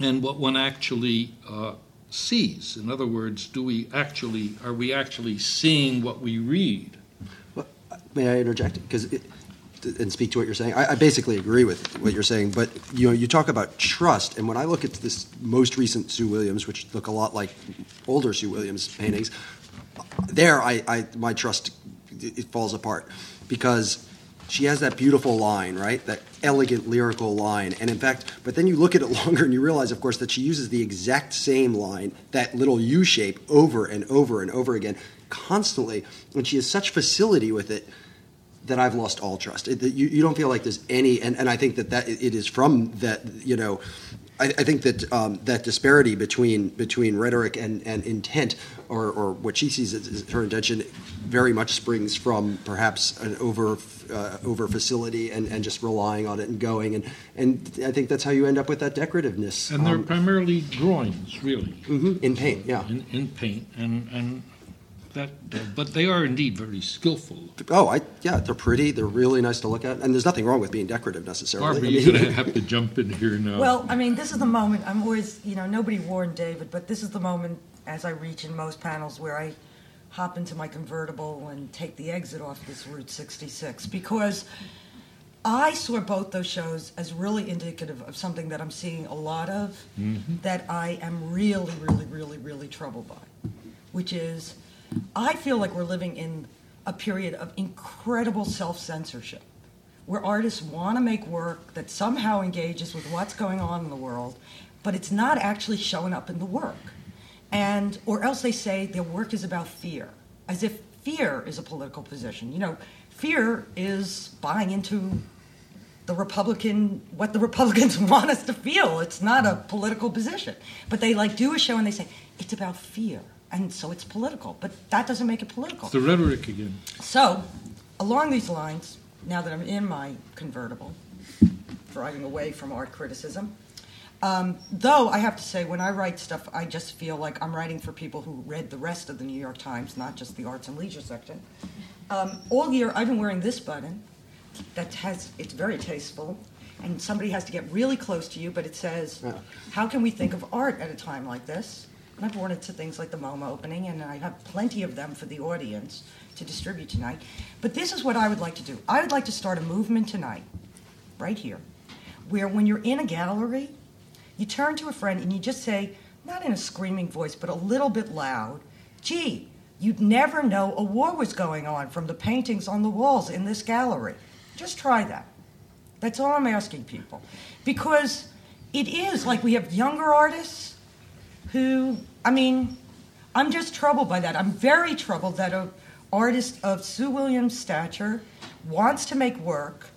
and what one actually uh, sees. In other words, do we actually are we actually seeing what we read? Well, May I interject? Because and speak to what you're saying. I, I basically agree with what you're saying, but you know, you talk about trust, and when I look at this most recent Sue Williams, which look a lot like older Sue Williams paintings, there, I, I my trust it falls apart because she has that beautiful line, right? That elegant lyrical line, and in fact, but then you look at it longer and you realize, of course, that she uses the exact same line, that little U shape, over and over and over again, constantly, and she has such facility with it that I've lost all trust. It, you, you don't feel like there's any, and, and I think that, that it is from that, you know, I, I think that um, that disparity between between rhetoric and, and intent, or, or what she sees as, her intention, very much springs from perhaps an over uh, over facility and, and just relying on it and going, and and I think that's how you end up with that decorativeness And they're um, primarily drawings, really, mhm, in paint. Yeah. in, in paint, and and that. Uh, but they are indeed very skillful. Oh, I yeah, they're pretty. They're really nice to look at, and there's nothing wrong with being decorative necessarily. Barbara, I you're mean- going to have to jump in here now. Well, I mean, this is the moment. I'm always, you know, nobody warned David, but this is the moment as I reach in most panels where I hop into my convertible and take the exit off this Route 66 because I saw both those shows as really indicative of something that I'm seeing a lot of that I am really, really, really, really troubled by, which is I feel like we're living in a period of incredible self censorship where artists want to make work that somehow engages with what's going on in the world, but it's not actually showing up in the work. And or else they say their work is about fear, as if fear is a political position. You know, fear is buying into the Republican what the Republicans want us to feel. It's not a political position. But they like do a show and they say it's about fear. And so it's political. But that doesn't make it political. It's the rhetoric again. So, along these lines, now that I'm in my convertible, driving away from art criticism, um, though I have to say, when I write stuff, I just feel like I'm writing for people who read the rest of the New York Times, not just the arts and leisure section. Um, all year, I've been wearing this button that has, it's very tasteful, and somebody has to get really close to you, but it says, Yeah. How can we think of art at a time like this? And I've worn it to things like the MoMA opening, and I have plenty of them for the audience to distribute tonight. But this is what I would like to do. I would like to start a movement tonight, right here, where when you're in a gallery, you turn to a friend and you just say, not in a screaming voice, but a little bit loud, gee, you'd never know a war was going on from the paintings on the walls in this gallery. Just try that. That's all I'm asking people. Because it is like we have younger artists who, I mean, I'm just troubled by that. I'm very troubled that an artist of Sue Williams' stature wants to make work.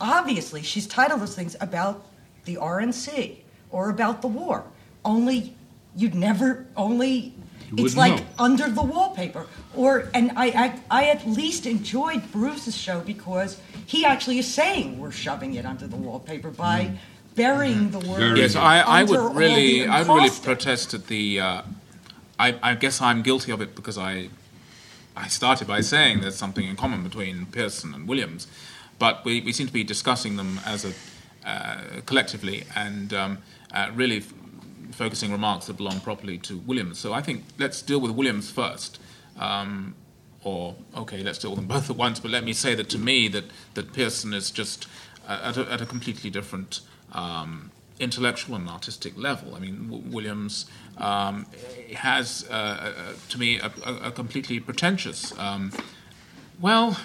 Obviously, she's titled those things about the RNC or about the war. Only you'd never, only it's like know. under the wallpaper. Or and I, I I at least enjoyed Bruce's show because he actually is saying we're shoving it under the wallpaper by mm. Burying the word. Yes, I, I would really, I would really protest at the. Uh, I, I guess I'm guilty of it because I, I started by saying there's something in common between Pearson and Williams, but we, we seem to be discussing them as a uh, collectively and um, uh, really f- focusing remarks that belong properly to Williams. So I think let's deal with Williams first. Um, or okay, let's deal with them both at once. But let me say that to me, that that Pearson is just uh, at, a, at a completely different um, intellectual and artistic level. I mean, w- Williams um, has, uh, uh, to me, a, a, completely pretentious. Um, well,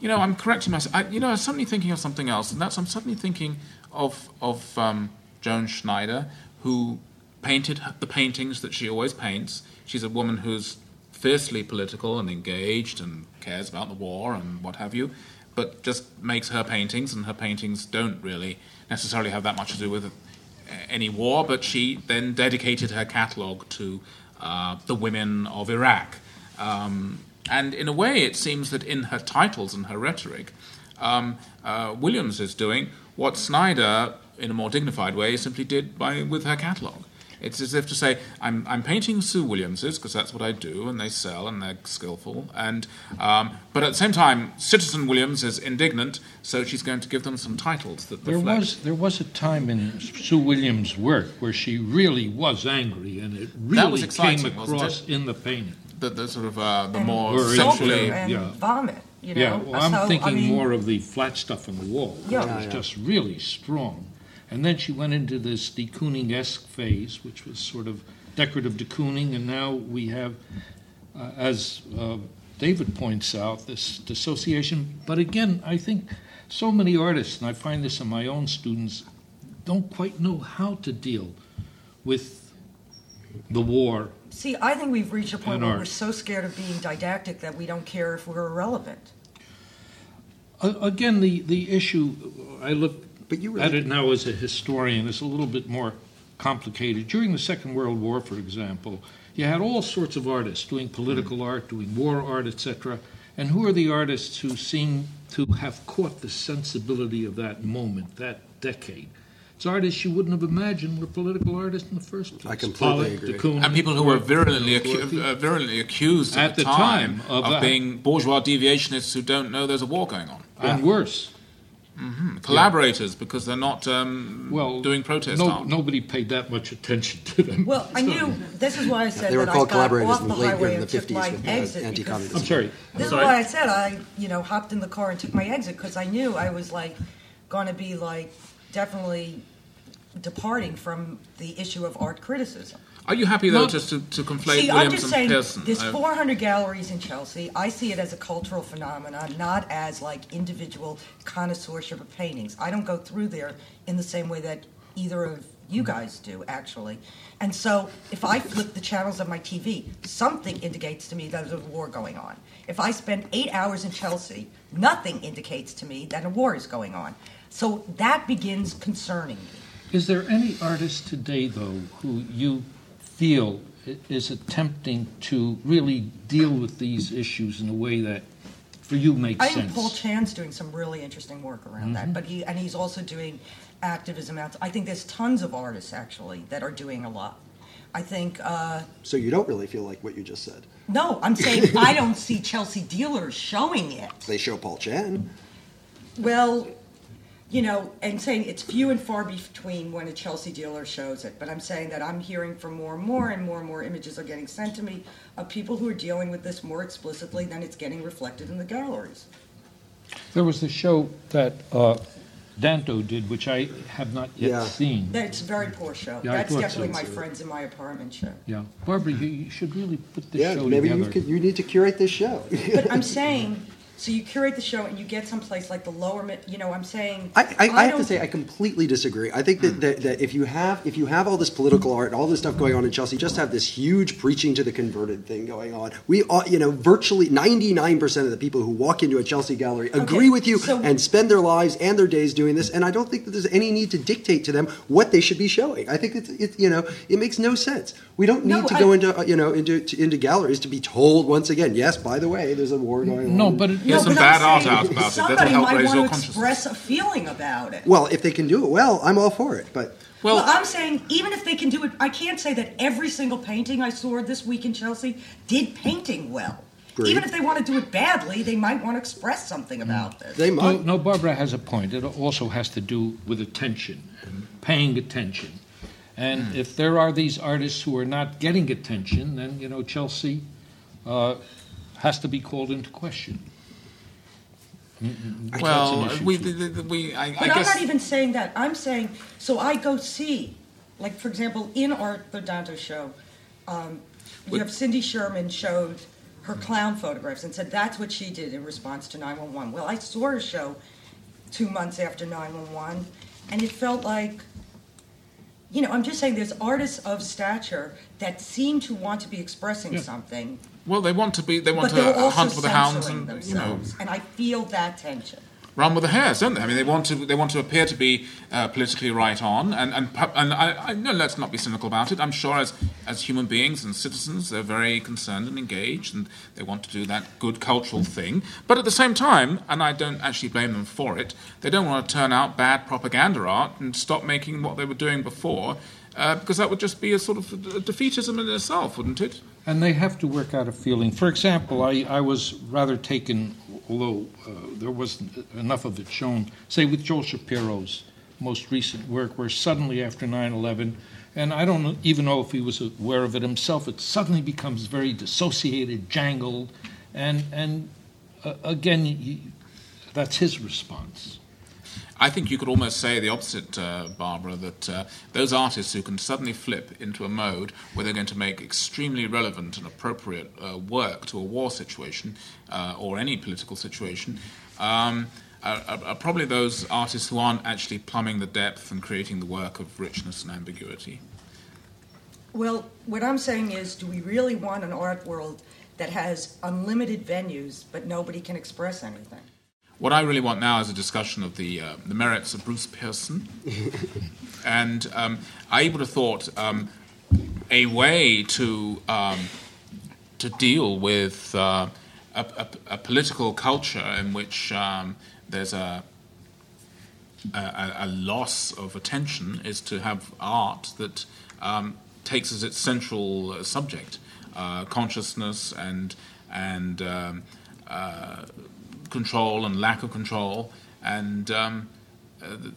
you know, I'm correcting myself. I, you know, I'm suddenly thinking of something else, and that's I'm suddenly thinking of of um, Joan Snyder, who painted the paintings that she always paints. She's a woman who's fiercely political and engaged and cares about the war and what have you, but just makes her paintings, and her paintings don't really necessarily have that much to do with uh, any war. But she then dedicated her catalogue to uh, the women of Iraq. Um, and in a way, it seems that in her titles and her rhetoric, um, uh, Williams is doing what Snyder, in a more dignified way, simply did by with her catalogue. It's as if to say, I'm, I'm painting Sue Williamses because that's what I do, and they sell and they're skillful. And um, but at the same time, Citizen Williams is indignant, so she's going to give them some titles that There reflect. was there was a time in Sue Williams' work where she really was angry, and it was really exciting, came wasn't across in the painting. the, the sort of uh, the And more Or in- sexually. and yeah. vomit. You know? Yeah, well, I'm So, I thinking mean, more of the flat stuff on the wall. Yeah. It was Yeah, yeah. just really strong. And then she went into this de Kooning-esque phase, which was sort of decorative de Kooning, and now we have, uh, as uh, David points out, this dissociation. But again, I think so many artists, and I find this in my own students, don't quite know how to deal with the war. See, I think we've reached a point where art. we're so scared of being didactic that we don't care if we're irrelevant. A- Again, the, the issue, I look But you at really, it now as a historian, is a little bit more complicated. During the Second World War, for example, you had all sorts of artists doing political art, doing war art, etc. And who are the artists who seem to have caught the sensibility of that moment, that decade? It's artists you wouldn't have imagined were political artists in the first place. I completely Pollock, agree. de Kooning, and people who were virulently, acu- uh, virulently accused at, At the, the time, time of of, being bourgeois deviationists who don't know there's a war going on. and worse. Collaborators because they're not um, Well, doing protest no, art. nobody paid that much attention to them. Well, I knew, this is why I said They were that I called got collaborators off in the the late- highway in the 50s my with, uh, exit. anti-communism. I'm sorry. This is Sorry? why I said I, you know, hopped in the car and took my exit because I knew I was like going to be like definitely departing from the issue of art criticism. Are you happy though No. just to, to conflate See, I'm just and saying, Pearson? there's Uh, 400 galleries in Chelsea. I see it as a cultural phenomenon, not as like individual connoisseurship of paintings. I don't go through there in the same way that either of you guys do, actually. And so, if I flip the channels of my TV, something indicates to me that there's a war going on. If I spend eight hours in Chelsea, nothing indicates to me that a war is going on. So that begins concerning me. Is there any artist today, though, who you feel is attempting to really deal with these issues in a way that, for you, makes sense. I think? Paul Chan's doing some really interesting work around that, but he and he's also doing activism out. I think there's tons of artists actually that are doing a lot. I think uh, so you don't really feel like what you just said. no, I'm saying I don't see Chelsea dealers showing it. They show Paul Chan. Well, you know, and saying it's few and far between when a Chelsea dealer shows it. But I'm saying that I'm hearing from more and more, and more and more images are getting sent to me of people who are dealing with this more explicitly than it's getting reflected in the galleries. There was the show that uh, Danto did, which I have not yet Yeah. seen. That's a very poor show. Yeah, That's definitely so. my friends in my apartment show. Yeah, Barbara, you, you should really put this Yeah, show maybe together. you could, you need to curate this show. But I'm saying, so you curate the show and you get someplace like the lower, mid- you know, I'm saying. I, I, I have to say I completely disagree. I think that, that, that if you have if you have all this political art and all this stuff going on in Chelsea, just have this huge preaching to the converted thing going on. We all, you know virtually ninety nine percent of the people who walk into a Chelsea gallery agree with you so- and spend their lives and their days doing this. And I don't think that there's any need to dictate to them what they should be showing. I think it's it, you know it makes no sense. We don't need No, to go I- into uh, you know into to, into galleries to be told once again. Yes, by the way, there's a war going on. No, but it, Here's No, some but bad art out about it. That'll Somebody help might raise want your to consciousness. express a feeling about it. well, if they can do it well, I'm all for it. But Well, Well, I'm saying even if they can do it, I can't say that every single painting I saw this week in Chelsea did painting well. Agreed. Even if they want to do it badly, they might want to express something about this. they no, might. no, Barbara has a point. It also has to do with attention and paying attention. And if there are these artists who are not getting attention, then you know Chelsea uh, has to be called into question. Well, an we, too. the, the, we, I, But I I'm guess. not even saying that. I'm saying so. I go see, like for example, in our the Danto show, um, you have Cindy Sherman showed her clown photographs and said that's what she did in response to 911. Well, I saw her show two months after 911, and it felt like. You know, I'm just saying there's artists of stature that seem to want to be expressing Yeah. something, well, they want to be. They want to hunt with the hounds and you know. And I feel that tension. run with the hares, don't they? I mean, they want to they want to appear to be uh, politically right on, and and and I, I no, let's not be cynical about it. I'm sure as as human beings and citizens, they're very concerned and engaged, and they want to do that good cultural thing. But at the same time, and I don't actually blame them for it, they don't want to turn out bad propaganda art and stop making what they were doing before. Uh, because that would just be a sort of defeatism in itself, wouldn't it? And they have to work out a feeling. For example, I, I was rather taken, although uh, there wasn't enough of it shown, say with Joel Shapiro's most recent work, where suddenly after 9 11, and I don't even know if he was aware of it himself, it suddenly becomes very dissociated, jangled, and, and uh, again, he, that's his response. I think you could almost say the opposite, uh, Barbara, that uh, those artists who can suddenly flip into a mode where they're going to make extremely relevant and appropriate uh, work to a war situation uh, or any political situation um, are, are, probably those artists who aren't actually plumbing the depth and creating the work of richness and ambiguity. Well, what I'm saying is, do we really want an art world that has unlimited venues, but nobody can express anything? What I really want now is a discussion of the, uh, the merits of Bruce Pearson. and um, I would have thought um, a way to, um, to deal with uh, a, a, a political culture in which um, there's a, a, a loss of attention is to have art that um, takes as its central subject uh, consciousness and, and um, uh, control and lack of control and um, uh, the,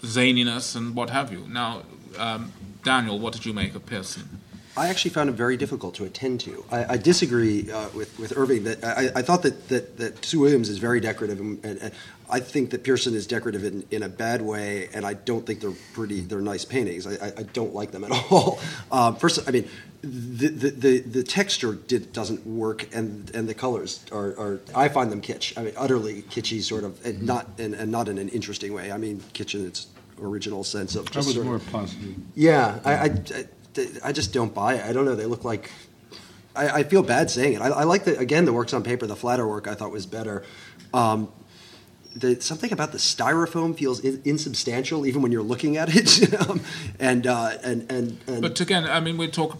the zaniness and what have you. Now, um, Daniel, what did you make of Pearson? I actually found it very difficult to attend to. I, I disagree uh, with, with Irving that I, I thought that, that, that Sue Williams is very decorative, and, and, and I think that Pearson is decorative in, in a bad way, and I don't think they're pretty. They're nice paintings. I, I, I don't like them at all. Um, first, I mean, the the, the, the texture did, doesn't work, and and the colors are, are I find them kitsch. I mean, utterly kitschy, sort of, and not and, and not in an interesting way. I mean, kitsch in its original sense of I just was sort more of, positive. yeah, I, I, I- I just don't buy it. I don't know. They look like. I, I feel bad saying it. I, I like the again the works on paper. The flatter work I thought was better. Um, the, something about the styrofoam feels in, insubstantial even when you're looking at it. um, and, uh, and and and But again, I mean, we talk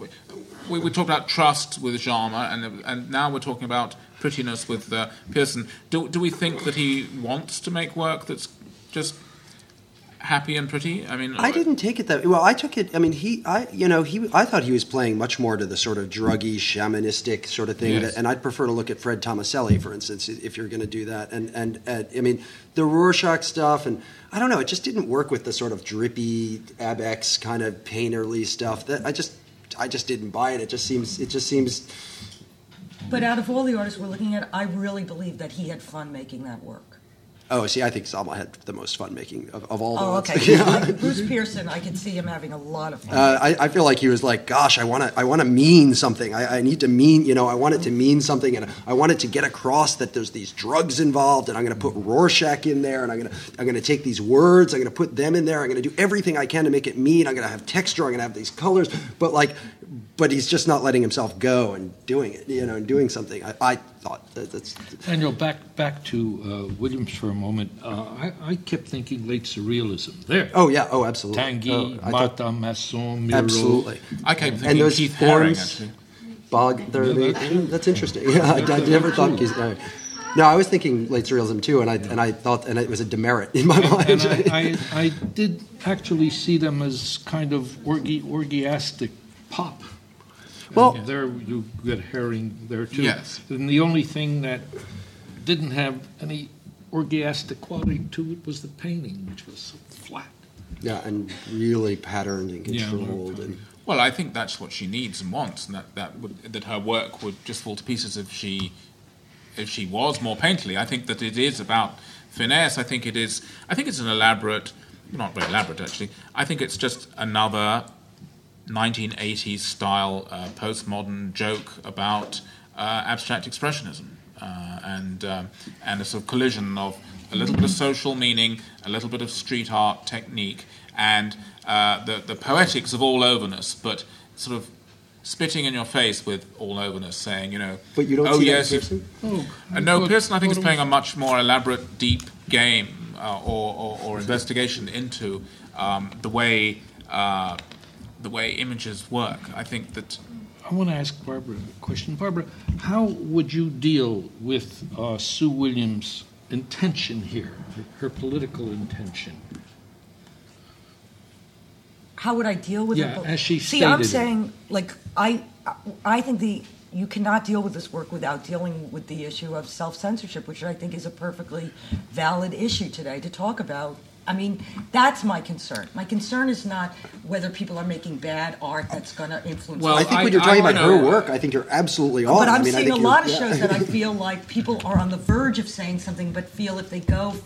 we, we talk about trust with Dzama, and and now we're talking about prettiness with uh, Pearson. Do do we think that he wants to make work that's just happy and pretty? I mean, I didn't take it that well. I took it. I mean, he, I, you know, he. I thought he was playing much more to the sort of druggy, shamanistic sort of thing. Yes. That, and I'd prefer to look at Fred Tomaselli, for instance, if you're going to do that. And, and and I mean, the Rorschach stuff, and I don't know, it just didn't work with the sort of drippy Abex kind of painterly stuff. That I just, I just didn't buy it. It just seems, it just seems. But out of all the artists we're looking at, I really believe that he had fun making that work. Oh, see, I think Dzama had the most fun making of, of all the Oh, ones. okay. Bruce Pearson, I could see him having a lot of fun. Uh, I, I feel like he was like, "Gosh, I want to, I want to mean something. I, I need to mean, you know, I want it to mean something, and I want it to get across that there's these drugs involved, and I'm going to put Rorschach in there, and I'm going to, I'm going to take these words, I'm going to put them in there, I'm going to do everything I can to make it mean. I'm going to have texture, I'm going to have these colors, but like, but he's just not letting himself go and doing it, you know, and doing something. I, I thought that, that's Daniel, back back to uh, Williams for a moment. Uh, I, I kept thinking late surrealism. There. oh yeah, oh absolutely, Tanguy, oh, I thought- Matta, Masson, Miro. absolutely. I kept And thinking those Keith Haring, forms- actually. Bog, they're, that's interesting. Yeah, I, I never thought. Keith- No. no, I was thinking late surrealism too, and I and I thought, and it was a demerit in my mind. And I, I, I did actually see them as kind of orgy, orgiastic pop. Well- And there you get Haring there too. Yes. And the only thing that didn't have any orgiastic quality to it was the painting, which was so flat. yeah, and really patterned and Yeah, controlled, and Well, I think that's what she needs and wants, and that that would, that her work would just fall to pieces if she if she was more painterly. I think that it is about finesse. I think it is. I think it's an elaborate, not very elaborate actually. I think it's just another 1980s style uh, postmodern joke about uh, abstract expressionism uh, and um, and a sort of collision of a little bit of social meaning, a little bit of street art technique, and uh, the the poetics of all overness, but sort of spitting in your face with all overness, saying, you know, But you don't oh see yes, in if- Pearson? uh, no, But- Pearson, I think, is playing a much more elaborate, deep game uh, or, or, or investigation into um, the way uh, the way images work. I think that I want to ask Barbara a question. Barbara, how would you deal with uh, Sue Williams' intention here, her, her political intention? How would I deal with Yeah, it? as she See, I'm saying, like, I, I think the you cannot deal with this work without dealing with the issue of self censorship, which I think is a perfectly valid issue today to talk about. I mean, that's my concern. My concern is not whether people are making bad art that's going to influence. Well, I think I- when you're talking about her work, I think you're absolutely on. But I I'm mean, seeing a lot of you're- shows that I feel like people are on the verge of saying something, but feel if they go,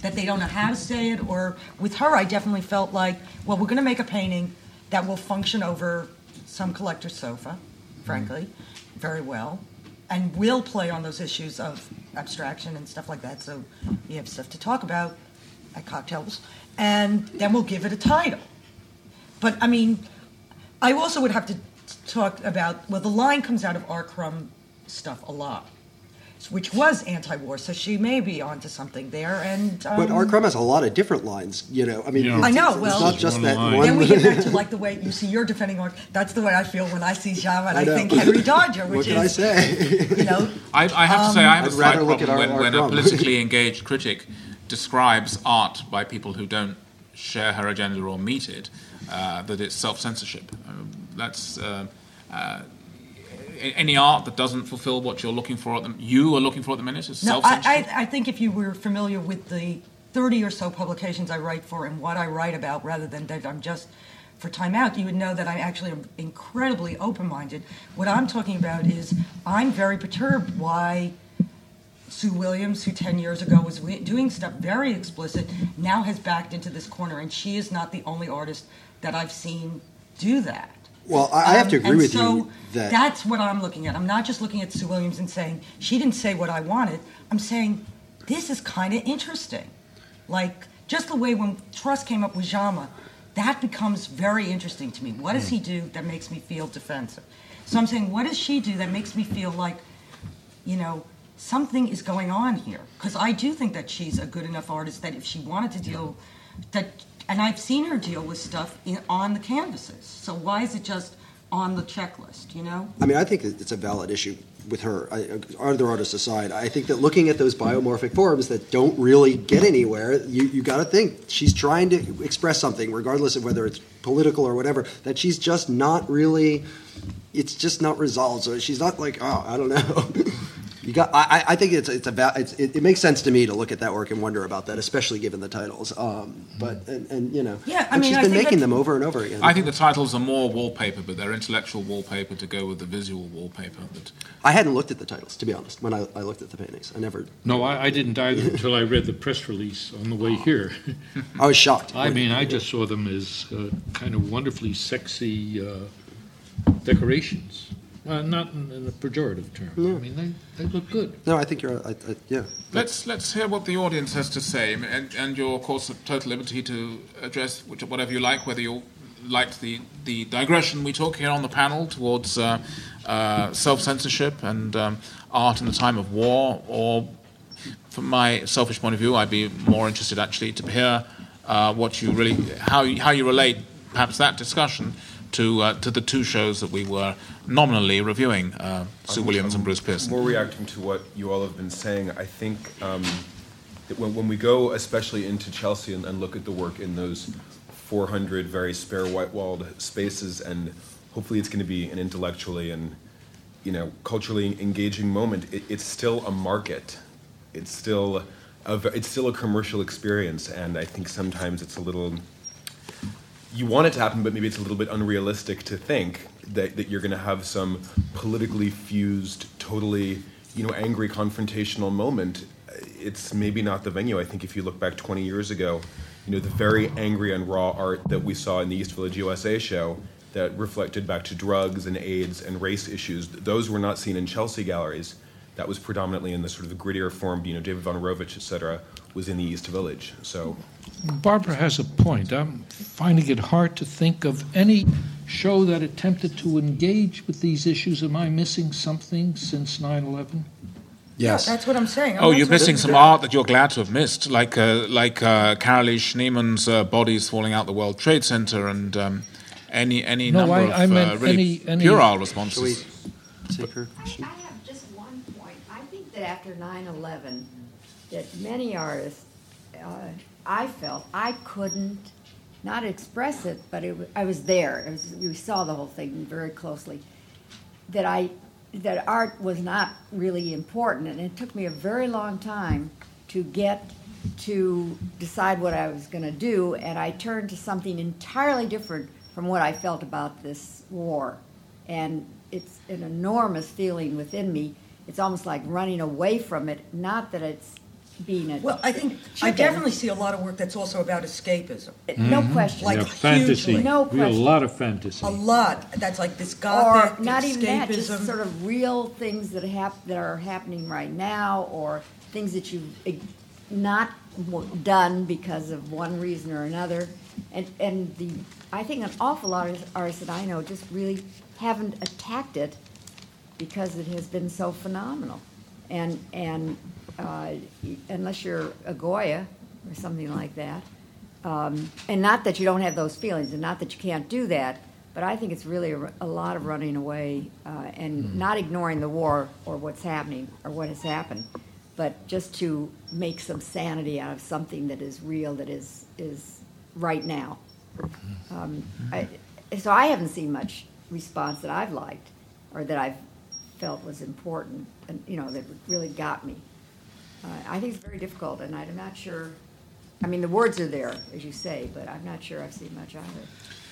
that they don't know how to say it. Or with her, I definitely felt like, well, we're going to make a painting that will function over some collector's sofa, frankly, very well, and will play on those issues of abstraction and stuff like that. So you have stuff to talk about at cocktails, and then we'll give it a title. But I mean, I also would have to talk about well, the line comes out of R. Crumb stuff a lot, which was anti-war, so she may be onto something there. And um, But R. Crumb has a lot of different lines. You know, I mean, Yeah. it's, I know, It's, well- not just One that line. one. then we get back to like the way you see you're defending art. That's the way I feel when I see Java, and I, I think Henry Darger, which what can I is say? you know I, I have to say I have I'd a slight rather look at problem our- when, our when a politically engaged critic describes art by people who don't share her agenda or meet it, uh, that it's self-censorship. Um, that's uh, uh, any art that doesn't fulfill what you're looking for at the you are looking for at the minute is No, I, self-censorship. I, I think if you were familiar with the 30 or so publications I write for and what I write about, rather than that I'm just for Time Out, you would know that I actually am incredibly open minded. What I'm talking about is I'm very perturbed why Sue Williams, who 10 years ago was doing stuff very explicit, now has backed into this corner, and she is not the only artist that I've seen do that. Well, I, have to Um, agree and with so you that that's what I'm looking at. I'm not just looking at Sue Williams and saying she didn't say what I wanted. I'm saying this is kind of interesting. Like just the way when Trust came up with Dzama, that becomes very interesting to me. What does he do that makes me feel defensive? So I'm saying, what does she do that makes me feel like, you know, something is going on here? Because I do think that she's a good enough artist that if she wanted to deal, that, and I've seen her deal with stuff in, on the canvases. So why is it just on the checklist, you know? I mean, I think it's a valid issue with her. I, uh, other artists aside, I think that looking at those biomorphic forms that don't really get anywhere, you, you got to think she's trying to express something, regardless of whether it's political or whatever, that she's just not really, it's just not resolved. So she's not like, oh, I don't know. You got. I, I think it's it's a it's, it, it makes sense to me to look at that work and wonder about that, especially given the titles. Um, but and, and you know, Yeah, I mean, she's I been think making that- them over and over again. I think the titles are more wallpaper, but they're intellectual wallpaper to go with the visual wallpaper. But I hadn't looked at the titles to be honest when I, I looked at the paintings. I never. No, I, I didn't either until I read the press release on the way here. I was shocked. I mean, I just saw them as uh, kind of wonderfully sexy uh, decorations. Uh, not in, in a pejorative term. No. I mean, they, they look good. No, I think you're. I, I, yeah. let's let's hear what the audience has to say, and, and you're of course at total liberty to address which, whatever you like, whether you liked the, the digression we took here on the panel towards uh, uh, self censorship and um, art in the time of war, or from my selfish point of view, I'd be more interested actually to hear uh, what you really how you, how you relate perhaps that discussion to uh, to the two shows that we were nominally reviewing, uh, Sue Williams and Bruce Pearson. More reacting to what you all have been saying, I think um, that when, when we go, especially into Chelsea, and, and look at the work in those 400 very spare white-walled spaces, and hopefully it's going to be an intellectually and you know culturally engaging moment. It, it's still a market. It's still a, it's still a commercial experience, and I think sometimes it's a little you want it to happen, but maybe it's a little bit unrealistic to think that, that you're going to have some politically fused, totally, you know, angry confrontational moment. It's maybe not the venue. I think if you look back 20 years ago, you know, the very angry and raw art that we saw in the East Village USA show that reflected back to drugs and AIDS and race issues, those were not seen in Chelsea galleries. That was predominantly in the sort of the grittier form, you know, David Wojnarowicz, et cetera, was in the East Village. So Barbara has a point. I'm finding it hard to think of any show that attempted to engage with these issues. Am I missing something since 9 11? Yes. That's what I'm saying. I'm Oh, you're missing some art that you're glad to have missed, like uh, like uh, Carolee Schneemann's uh, bodies falling out the World Trade Center, and um, any any No, number I- of I meant uh, really any- any- puerile Shall we responses. take her I. I have just one point. I think that after 9/11, that many artists, uh, I felt I couldn't not express it, but it, I was there. Was, we saw the whole thing very closely. That I that art was not really important, and it took me a very long time to get to decide what I was going to do, and I turned to something entirely different from what I felt about this war. And it's an enormous feeling within me. It's almost like running away from it, not that it's being a Well, I think, I definitely see a lot of work that's also about escapism. no mm-hmm. question. Like yeah, fantasy. hugely. No we have a lot of fantasy. A lot, that's like this or gothic not even that, just escapism. sort of real things that hap- that are happening right now, or things that you've not done because of one reason or another. And and the I think an awful lot of artists that I know just really haven't attacked it because it has been so phenomenal. And and uh, unless you're a Goya or something like that, um, and not that you don't have those feelings, and not that you can't do that, but I think it's really a, a lot of running away uh, and not ignoring the war or what's happening or what has happened, but just to make some sanity out of something that is real, that is is right now. Um, I, so I haven't seen much response that I've liked or that I've felt was important, and you know that really got me. Uh, I think it's very difficult, and I'm not sure. I mean, the words are there, as you say, but I'm not sure I've seen much of it.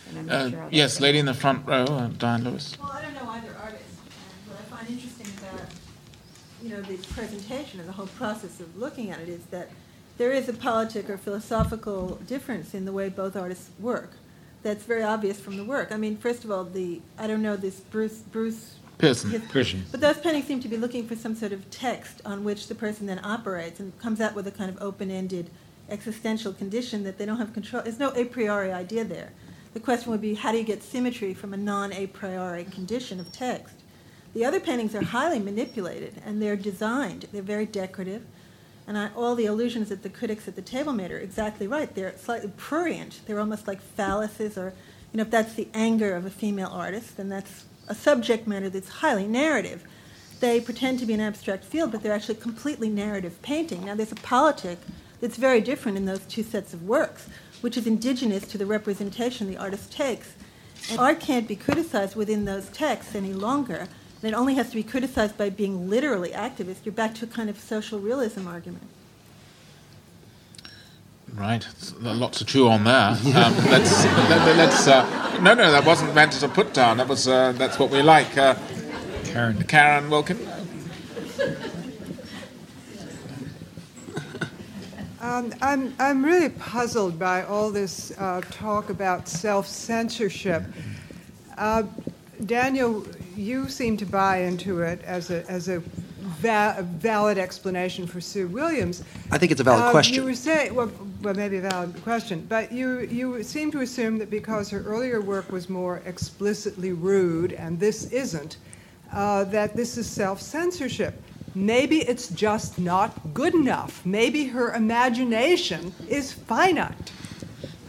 And I'm not Uh, sure yes, lady in the front row, uh, Diane Lewis. Well, I don't know either artist, what I find interesting about, you know, the presentation and the whole process of looking at it is that there is a politic or philosophical difference in the way both artists work. That's very obvious from the work. I mean, first of all, the, I don't know, this Bruce, Bruce. Pearson. his- Pearson. But those paintings seem to be looking for some sort of text on which the person then operates and comes out with a kind of open-ended existential condition that they don't have control. There's no a priori idea there. The question would be, how do you get symmetry from a non-a priori condition of text? The other paintings are highly manipulated and they're designed. They're very decorative. And I, all the allusions that the critics at the table made are exactly right. They're slightly prurient. They're almost like phalluses or You know, if that's the anger of a female artist, then that's a subject matter that's highly narrative. They pretend to be an abstract field, but they're actually completely narrative painting. Now, there's a politic that's very different in those two sets of works, which is indigenous to the representation the artist takes. And art can't be criticized within those texts any longer. And it only has to be criticized by being literally activist. You're back to a kind of social realism argument. Right, lots to chew on there. Um, let's, let, us uh, no, no, that wasn't meant as a put down. That was uh, that's what we like. Uh, Karen, Karen Wilkin. Um, I'm, I'm really puzzled by all this uh, talk about self censorship. Uh, Daniel, you seem to buy into it as a, as a, va- a valid explanation for Sue Williams. I think it's a valid Um, question. You were saying, well, well, maybe a valid question, but you, you seem to assume that because her earlier work was more explicitly rude, and this isn't, uh, that this is self censorship. Maybe it's just not good enough. Maybe her imagination is finite.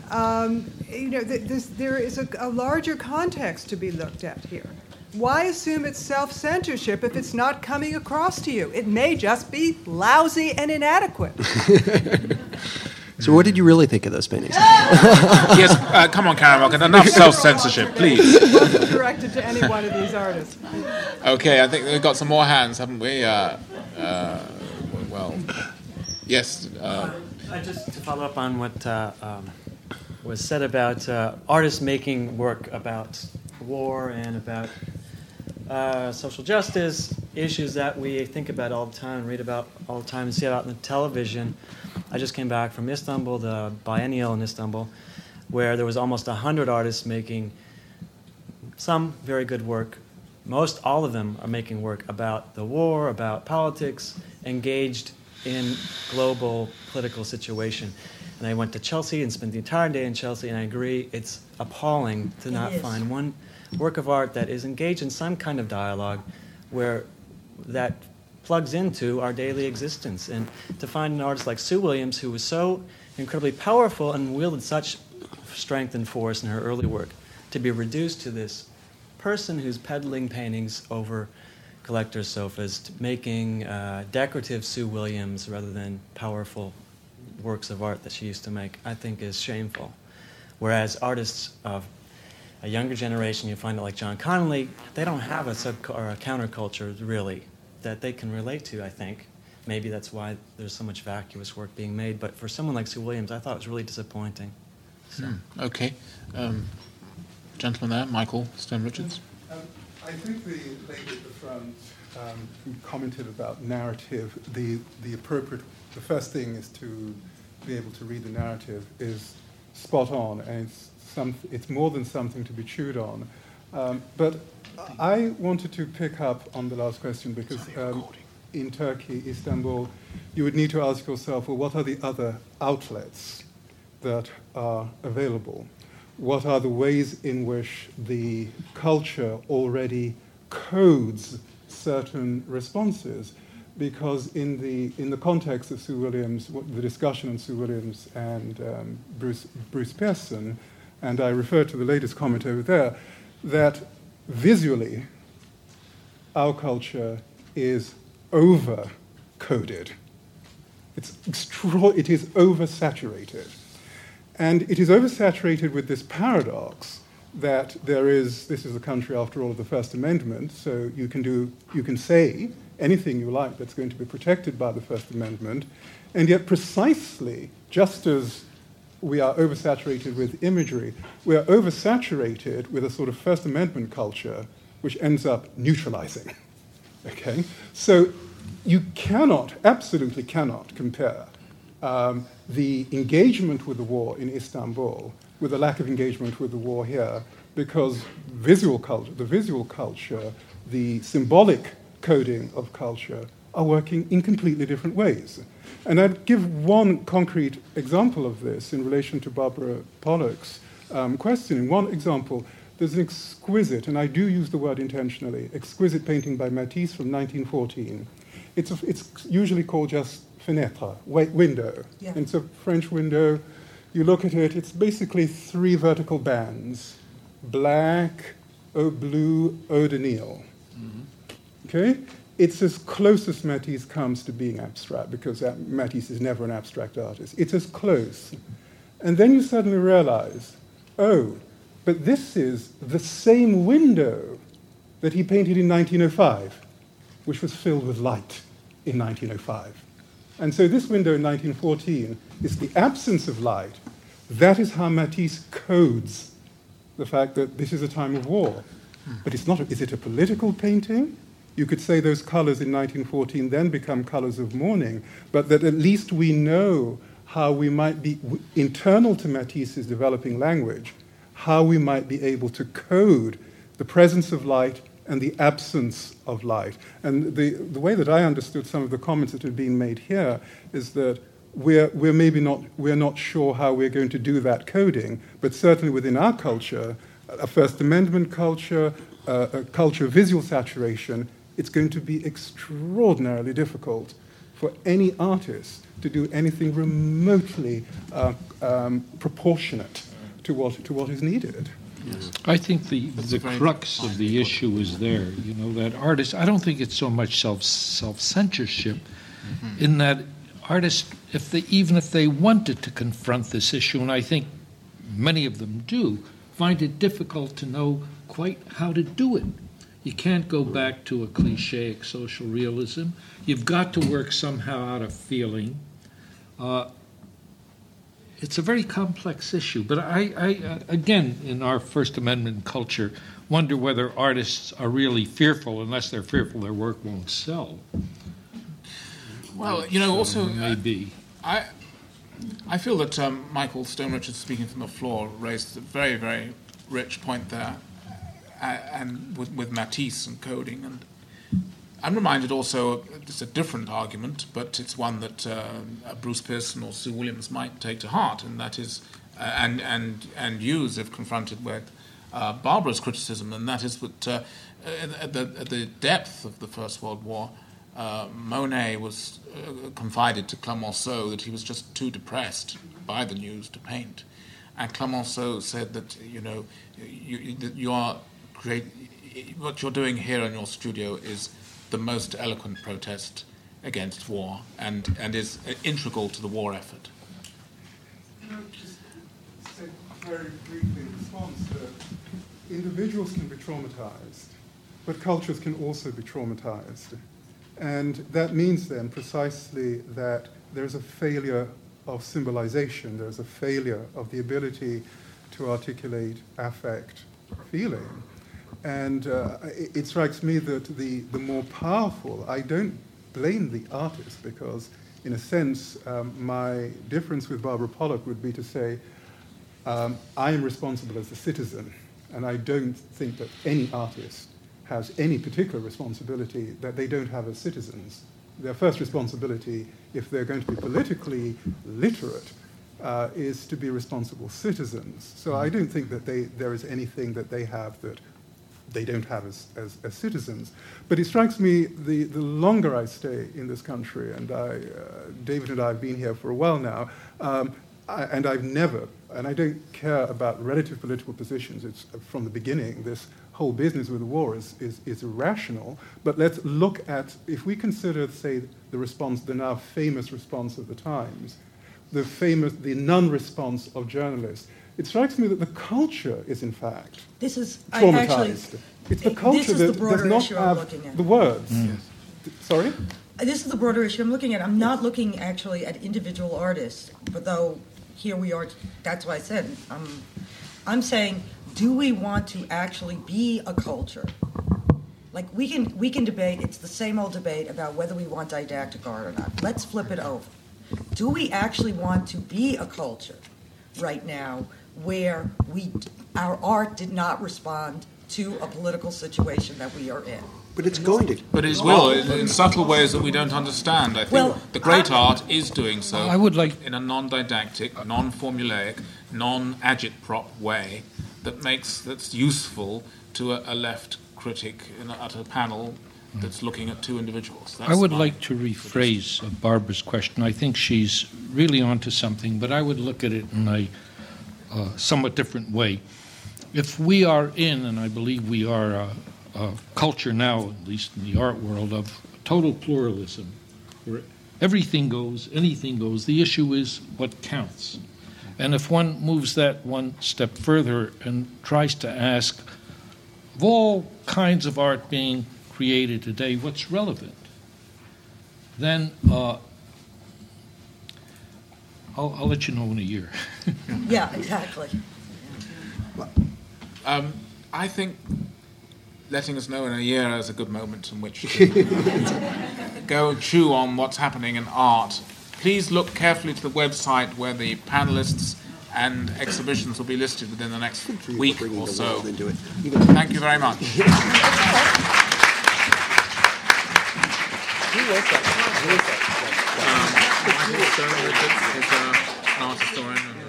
Um, you know, th- this, there is a, a larger context to be looked at here. Why assume it's self censorship if it's not coming across to you? It may just be lousy and inadequate. So, what did you really think of those paintings? yes, uh, come on, Karen Wilkin. Enough self censorship, please. Directed to any one of these artists. Okay, I think we've got some more hands, haven't we? Uh, uh, well, yes. Uh, Uh, just to follow up on what uh, um, was said about uh, artists making work about war and about uh, social justice, issues that we think about all the time read about all the time and see about on the television. I just came back from Istanbul, the biennial in Istanbul, where there was almost 100 artists making some very good work. Most all of them are making work about the war, about politics, engaged in global political situation. And I went to Chelsea and spent the entire day in Chelsea, and I agree, it's appalling to It not is. find one work of art that is engaged in some kind of dialogue where that plugs into our daily existence. And to find an artist like Sue Williams, who was so incredibly powerful and wielded such strength and force in her early work, to be reduced to this person who's peddling paintings over collectors' sofas, making uh, decorative Sue Williams rather than powerful works of art that she used to make, I think is shameful. Whereas artists of a younger generation, you find it like John Connolly, they don't have a sub or a counterculture really that they can relate to. I think maybe that's why there's so much vacuous work being made. But for someone like Sue Williams, I thought it was really disappointing. So. okay. Um, gentleman there, Michael Stone Richards. Um, I think the lady at the front um, who commented about narrative, the, the appropriate, the first thing is to be able to read the narrative is spot on, and it's, some, it's more than something to be chewed on. Um, but I wanted to pick up on the last question because um, in Turkey, Istanbul, you would need to ask yourself, well, what are the other outlets that are available? What are the ways in which the culture already codes certain responses? Because in the, in the context of Sue Williams, the discussion on Sue Williams and um, Bruce, Bruce Pearson, and I refer to the latest comment over there, that visually, our culture is over coded. It's extra- it is oversaturated. And it is oversaturated with this paradox that there is, this is the country after all of the First Amendment, so you can do, you can say anything you like that's going to be protected by the First Amendment, and yet precisely, just as we are oversaturated with imagery, we are oversaturated with a sort of First Amendment culture which ends up neutralizing. Okay? So you cannot, absolutely cannot compare um, the engagement with the war in Istanbul with the lack of engagement with the war here because visual culture, the visual culture, the symbolic coding of culture are working in completely different ways. And I'd give one concrete example of this in relation to Barbara Pollack's um, question. In one example, there's an exquisite, and I do use the word intentionally, exquisite painting by Matisse from 1914. It's, a, it's usually called just fenêtre, window. Yeah. It's a French window. You look at it, it's basically three vertical bands black, blue eau de Nil. Okay? It's as close as Matisse comes to being abstract because Matisse is never an abstract artist. It's as close. And then you suddenly realize, oh, but this is the same window that he painted in 1905, which was filled with light in 1905. And so this window in 1914 is the absence of light. That is how Matisse codes the fact that this is a time of war. But it's not, a, is it a political painting? You could say those colors in 1914 then become colors of mourning, but that at least we know how we might be, internal to Matisse's developing language, how we might be able to code the presence of light and the absence of light. And the, the way that I understood some of the comments that have been made here is that we're, we're maybe not, we're not sure how we're going to do that coding, but certainly within our culture, a First Amendment culture, uh, a culture of visual saturation, it's going to be extraordinarily difficult for any artist to do anything remotely uh, um, proportionate to what, to what is needed. Yes. I think the, the crux of the issue is there. You know, that artists, I don't think it's so much self self censorship mm-hmm. in that artists, if they, even if they wanted to confront this issue, and I think many of them do, find it difficult to know quite how to do it. You can't go back to a cliche social realism. You've got to work somehow out of feeling. Uh, it's a very complex issue. But I, I uh, again, in our First Amendment culture, wonder whether artists are really fearful. Unless they're fearful, their work won't sell. Well, you know, also maybe I, I feel that um, Michael Stone Richards, speaking from the floor, raised a very, very rich point there, and with, with Matisse and coding and I'm reminded also, it's a different argument, but it's one that uh, Bruce Pearson or Sue Williams might take to heart, and that is, uh, and, and, and use if confronted with uh, Barbara's criticism, and that is that uh, at, the, at the depth of the First World War, uh, Monet was uh, confided to Clemenceau that he was just too depressed by the news to paint. And Clemenceau said that, you know, you, you are create, what you're doing here in your studio is the most eloquent protest against war and, and is integral to the war effort. just say very briefly in response individuals can be traumatized, but cultures can also be traumatized. And that means then precisely that there's a failure of symbolization, there's a failure of the ability to articulate affect, feeling. And uh, it, it, strikes me that the, the more powerful, I don't blame the artist because, in a sense, um, my difference with Barbara Pollack would be to say, um, I am responsible as a citizen, and I don't think that any artist has any particular responsibility that they don't have as citizens. Their first responsibility, if they're going to be politically literate, uh, is to be responsible citizens. So I don't think that they, there is anything that they have that they don't have as, as, as, citizens. But it strikes me the, the longer I stay in this country, and I, uh, David and I have been here for a while now, um, I, and I've never, and I don't care about relative political positions, it's uh, from the beginning, this whole business with the war is, is, is irrational. But let's look at, if we consider, say, the response, the now famous response of the Times, the famous, the non-response of journalists, it strikes me that the culture is in fact this is traumatized. Actually, it's the culture that does not have the words. Mm. Sorry. This is the broader issue I'm looking at. I'm not looking actually at individual artists, but though here we are. That's why I said I'm. I'm saying, do we want to actually be a culture? Like we can we can debate. It's the same old debate about whether we want didactic art or not. Let's flip it over. Do we actually want to be a culture right now where we, our art did not respond to a political situation that we are in. But it's going to. But it will in, in, subtle ways that we don't understand. I think well, the great I, art is doing so. I would like in a non-didactic, non-formulaic, non-agitprop way that makes that's useful to a, a left critic a, at a panel that's looking at two individuals. That's I would like to rephrase Barbara's question. I think she's really onto something, but I would look at it in a uh, somewhat different way. if we are in, and I believe we are, a, a culture now, at least in the art world, of total pluralism, where everything goes, anything goes, the issue is what counts. And if one moves that one step further and tries to ask, of all kinds of art being created today, what's relevant? Then uh, I'll, I'll let you know in a year. Yeah, exactly. Um, I think letting us know in a year is a good moment in which to go and chew on what's happening in art. Please look carefully to the website where the panelists and exhibitions will be listed within the next week or so. Thank you very much. Michael Stone Richards uh, an art historian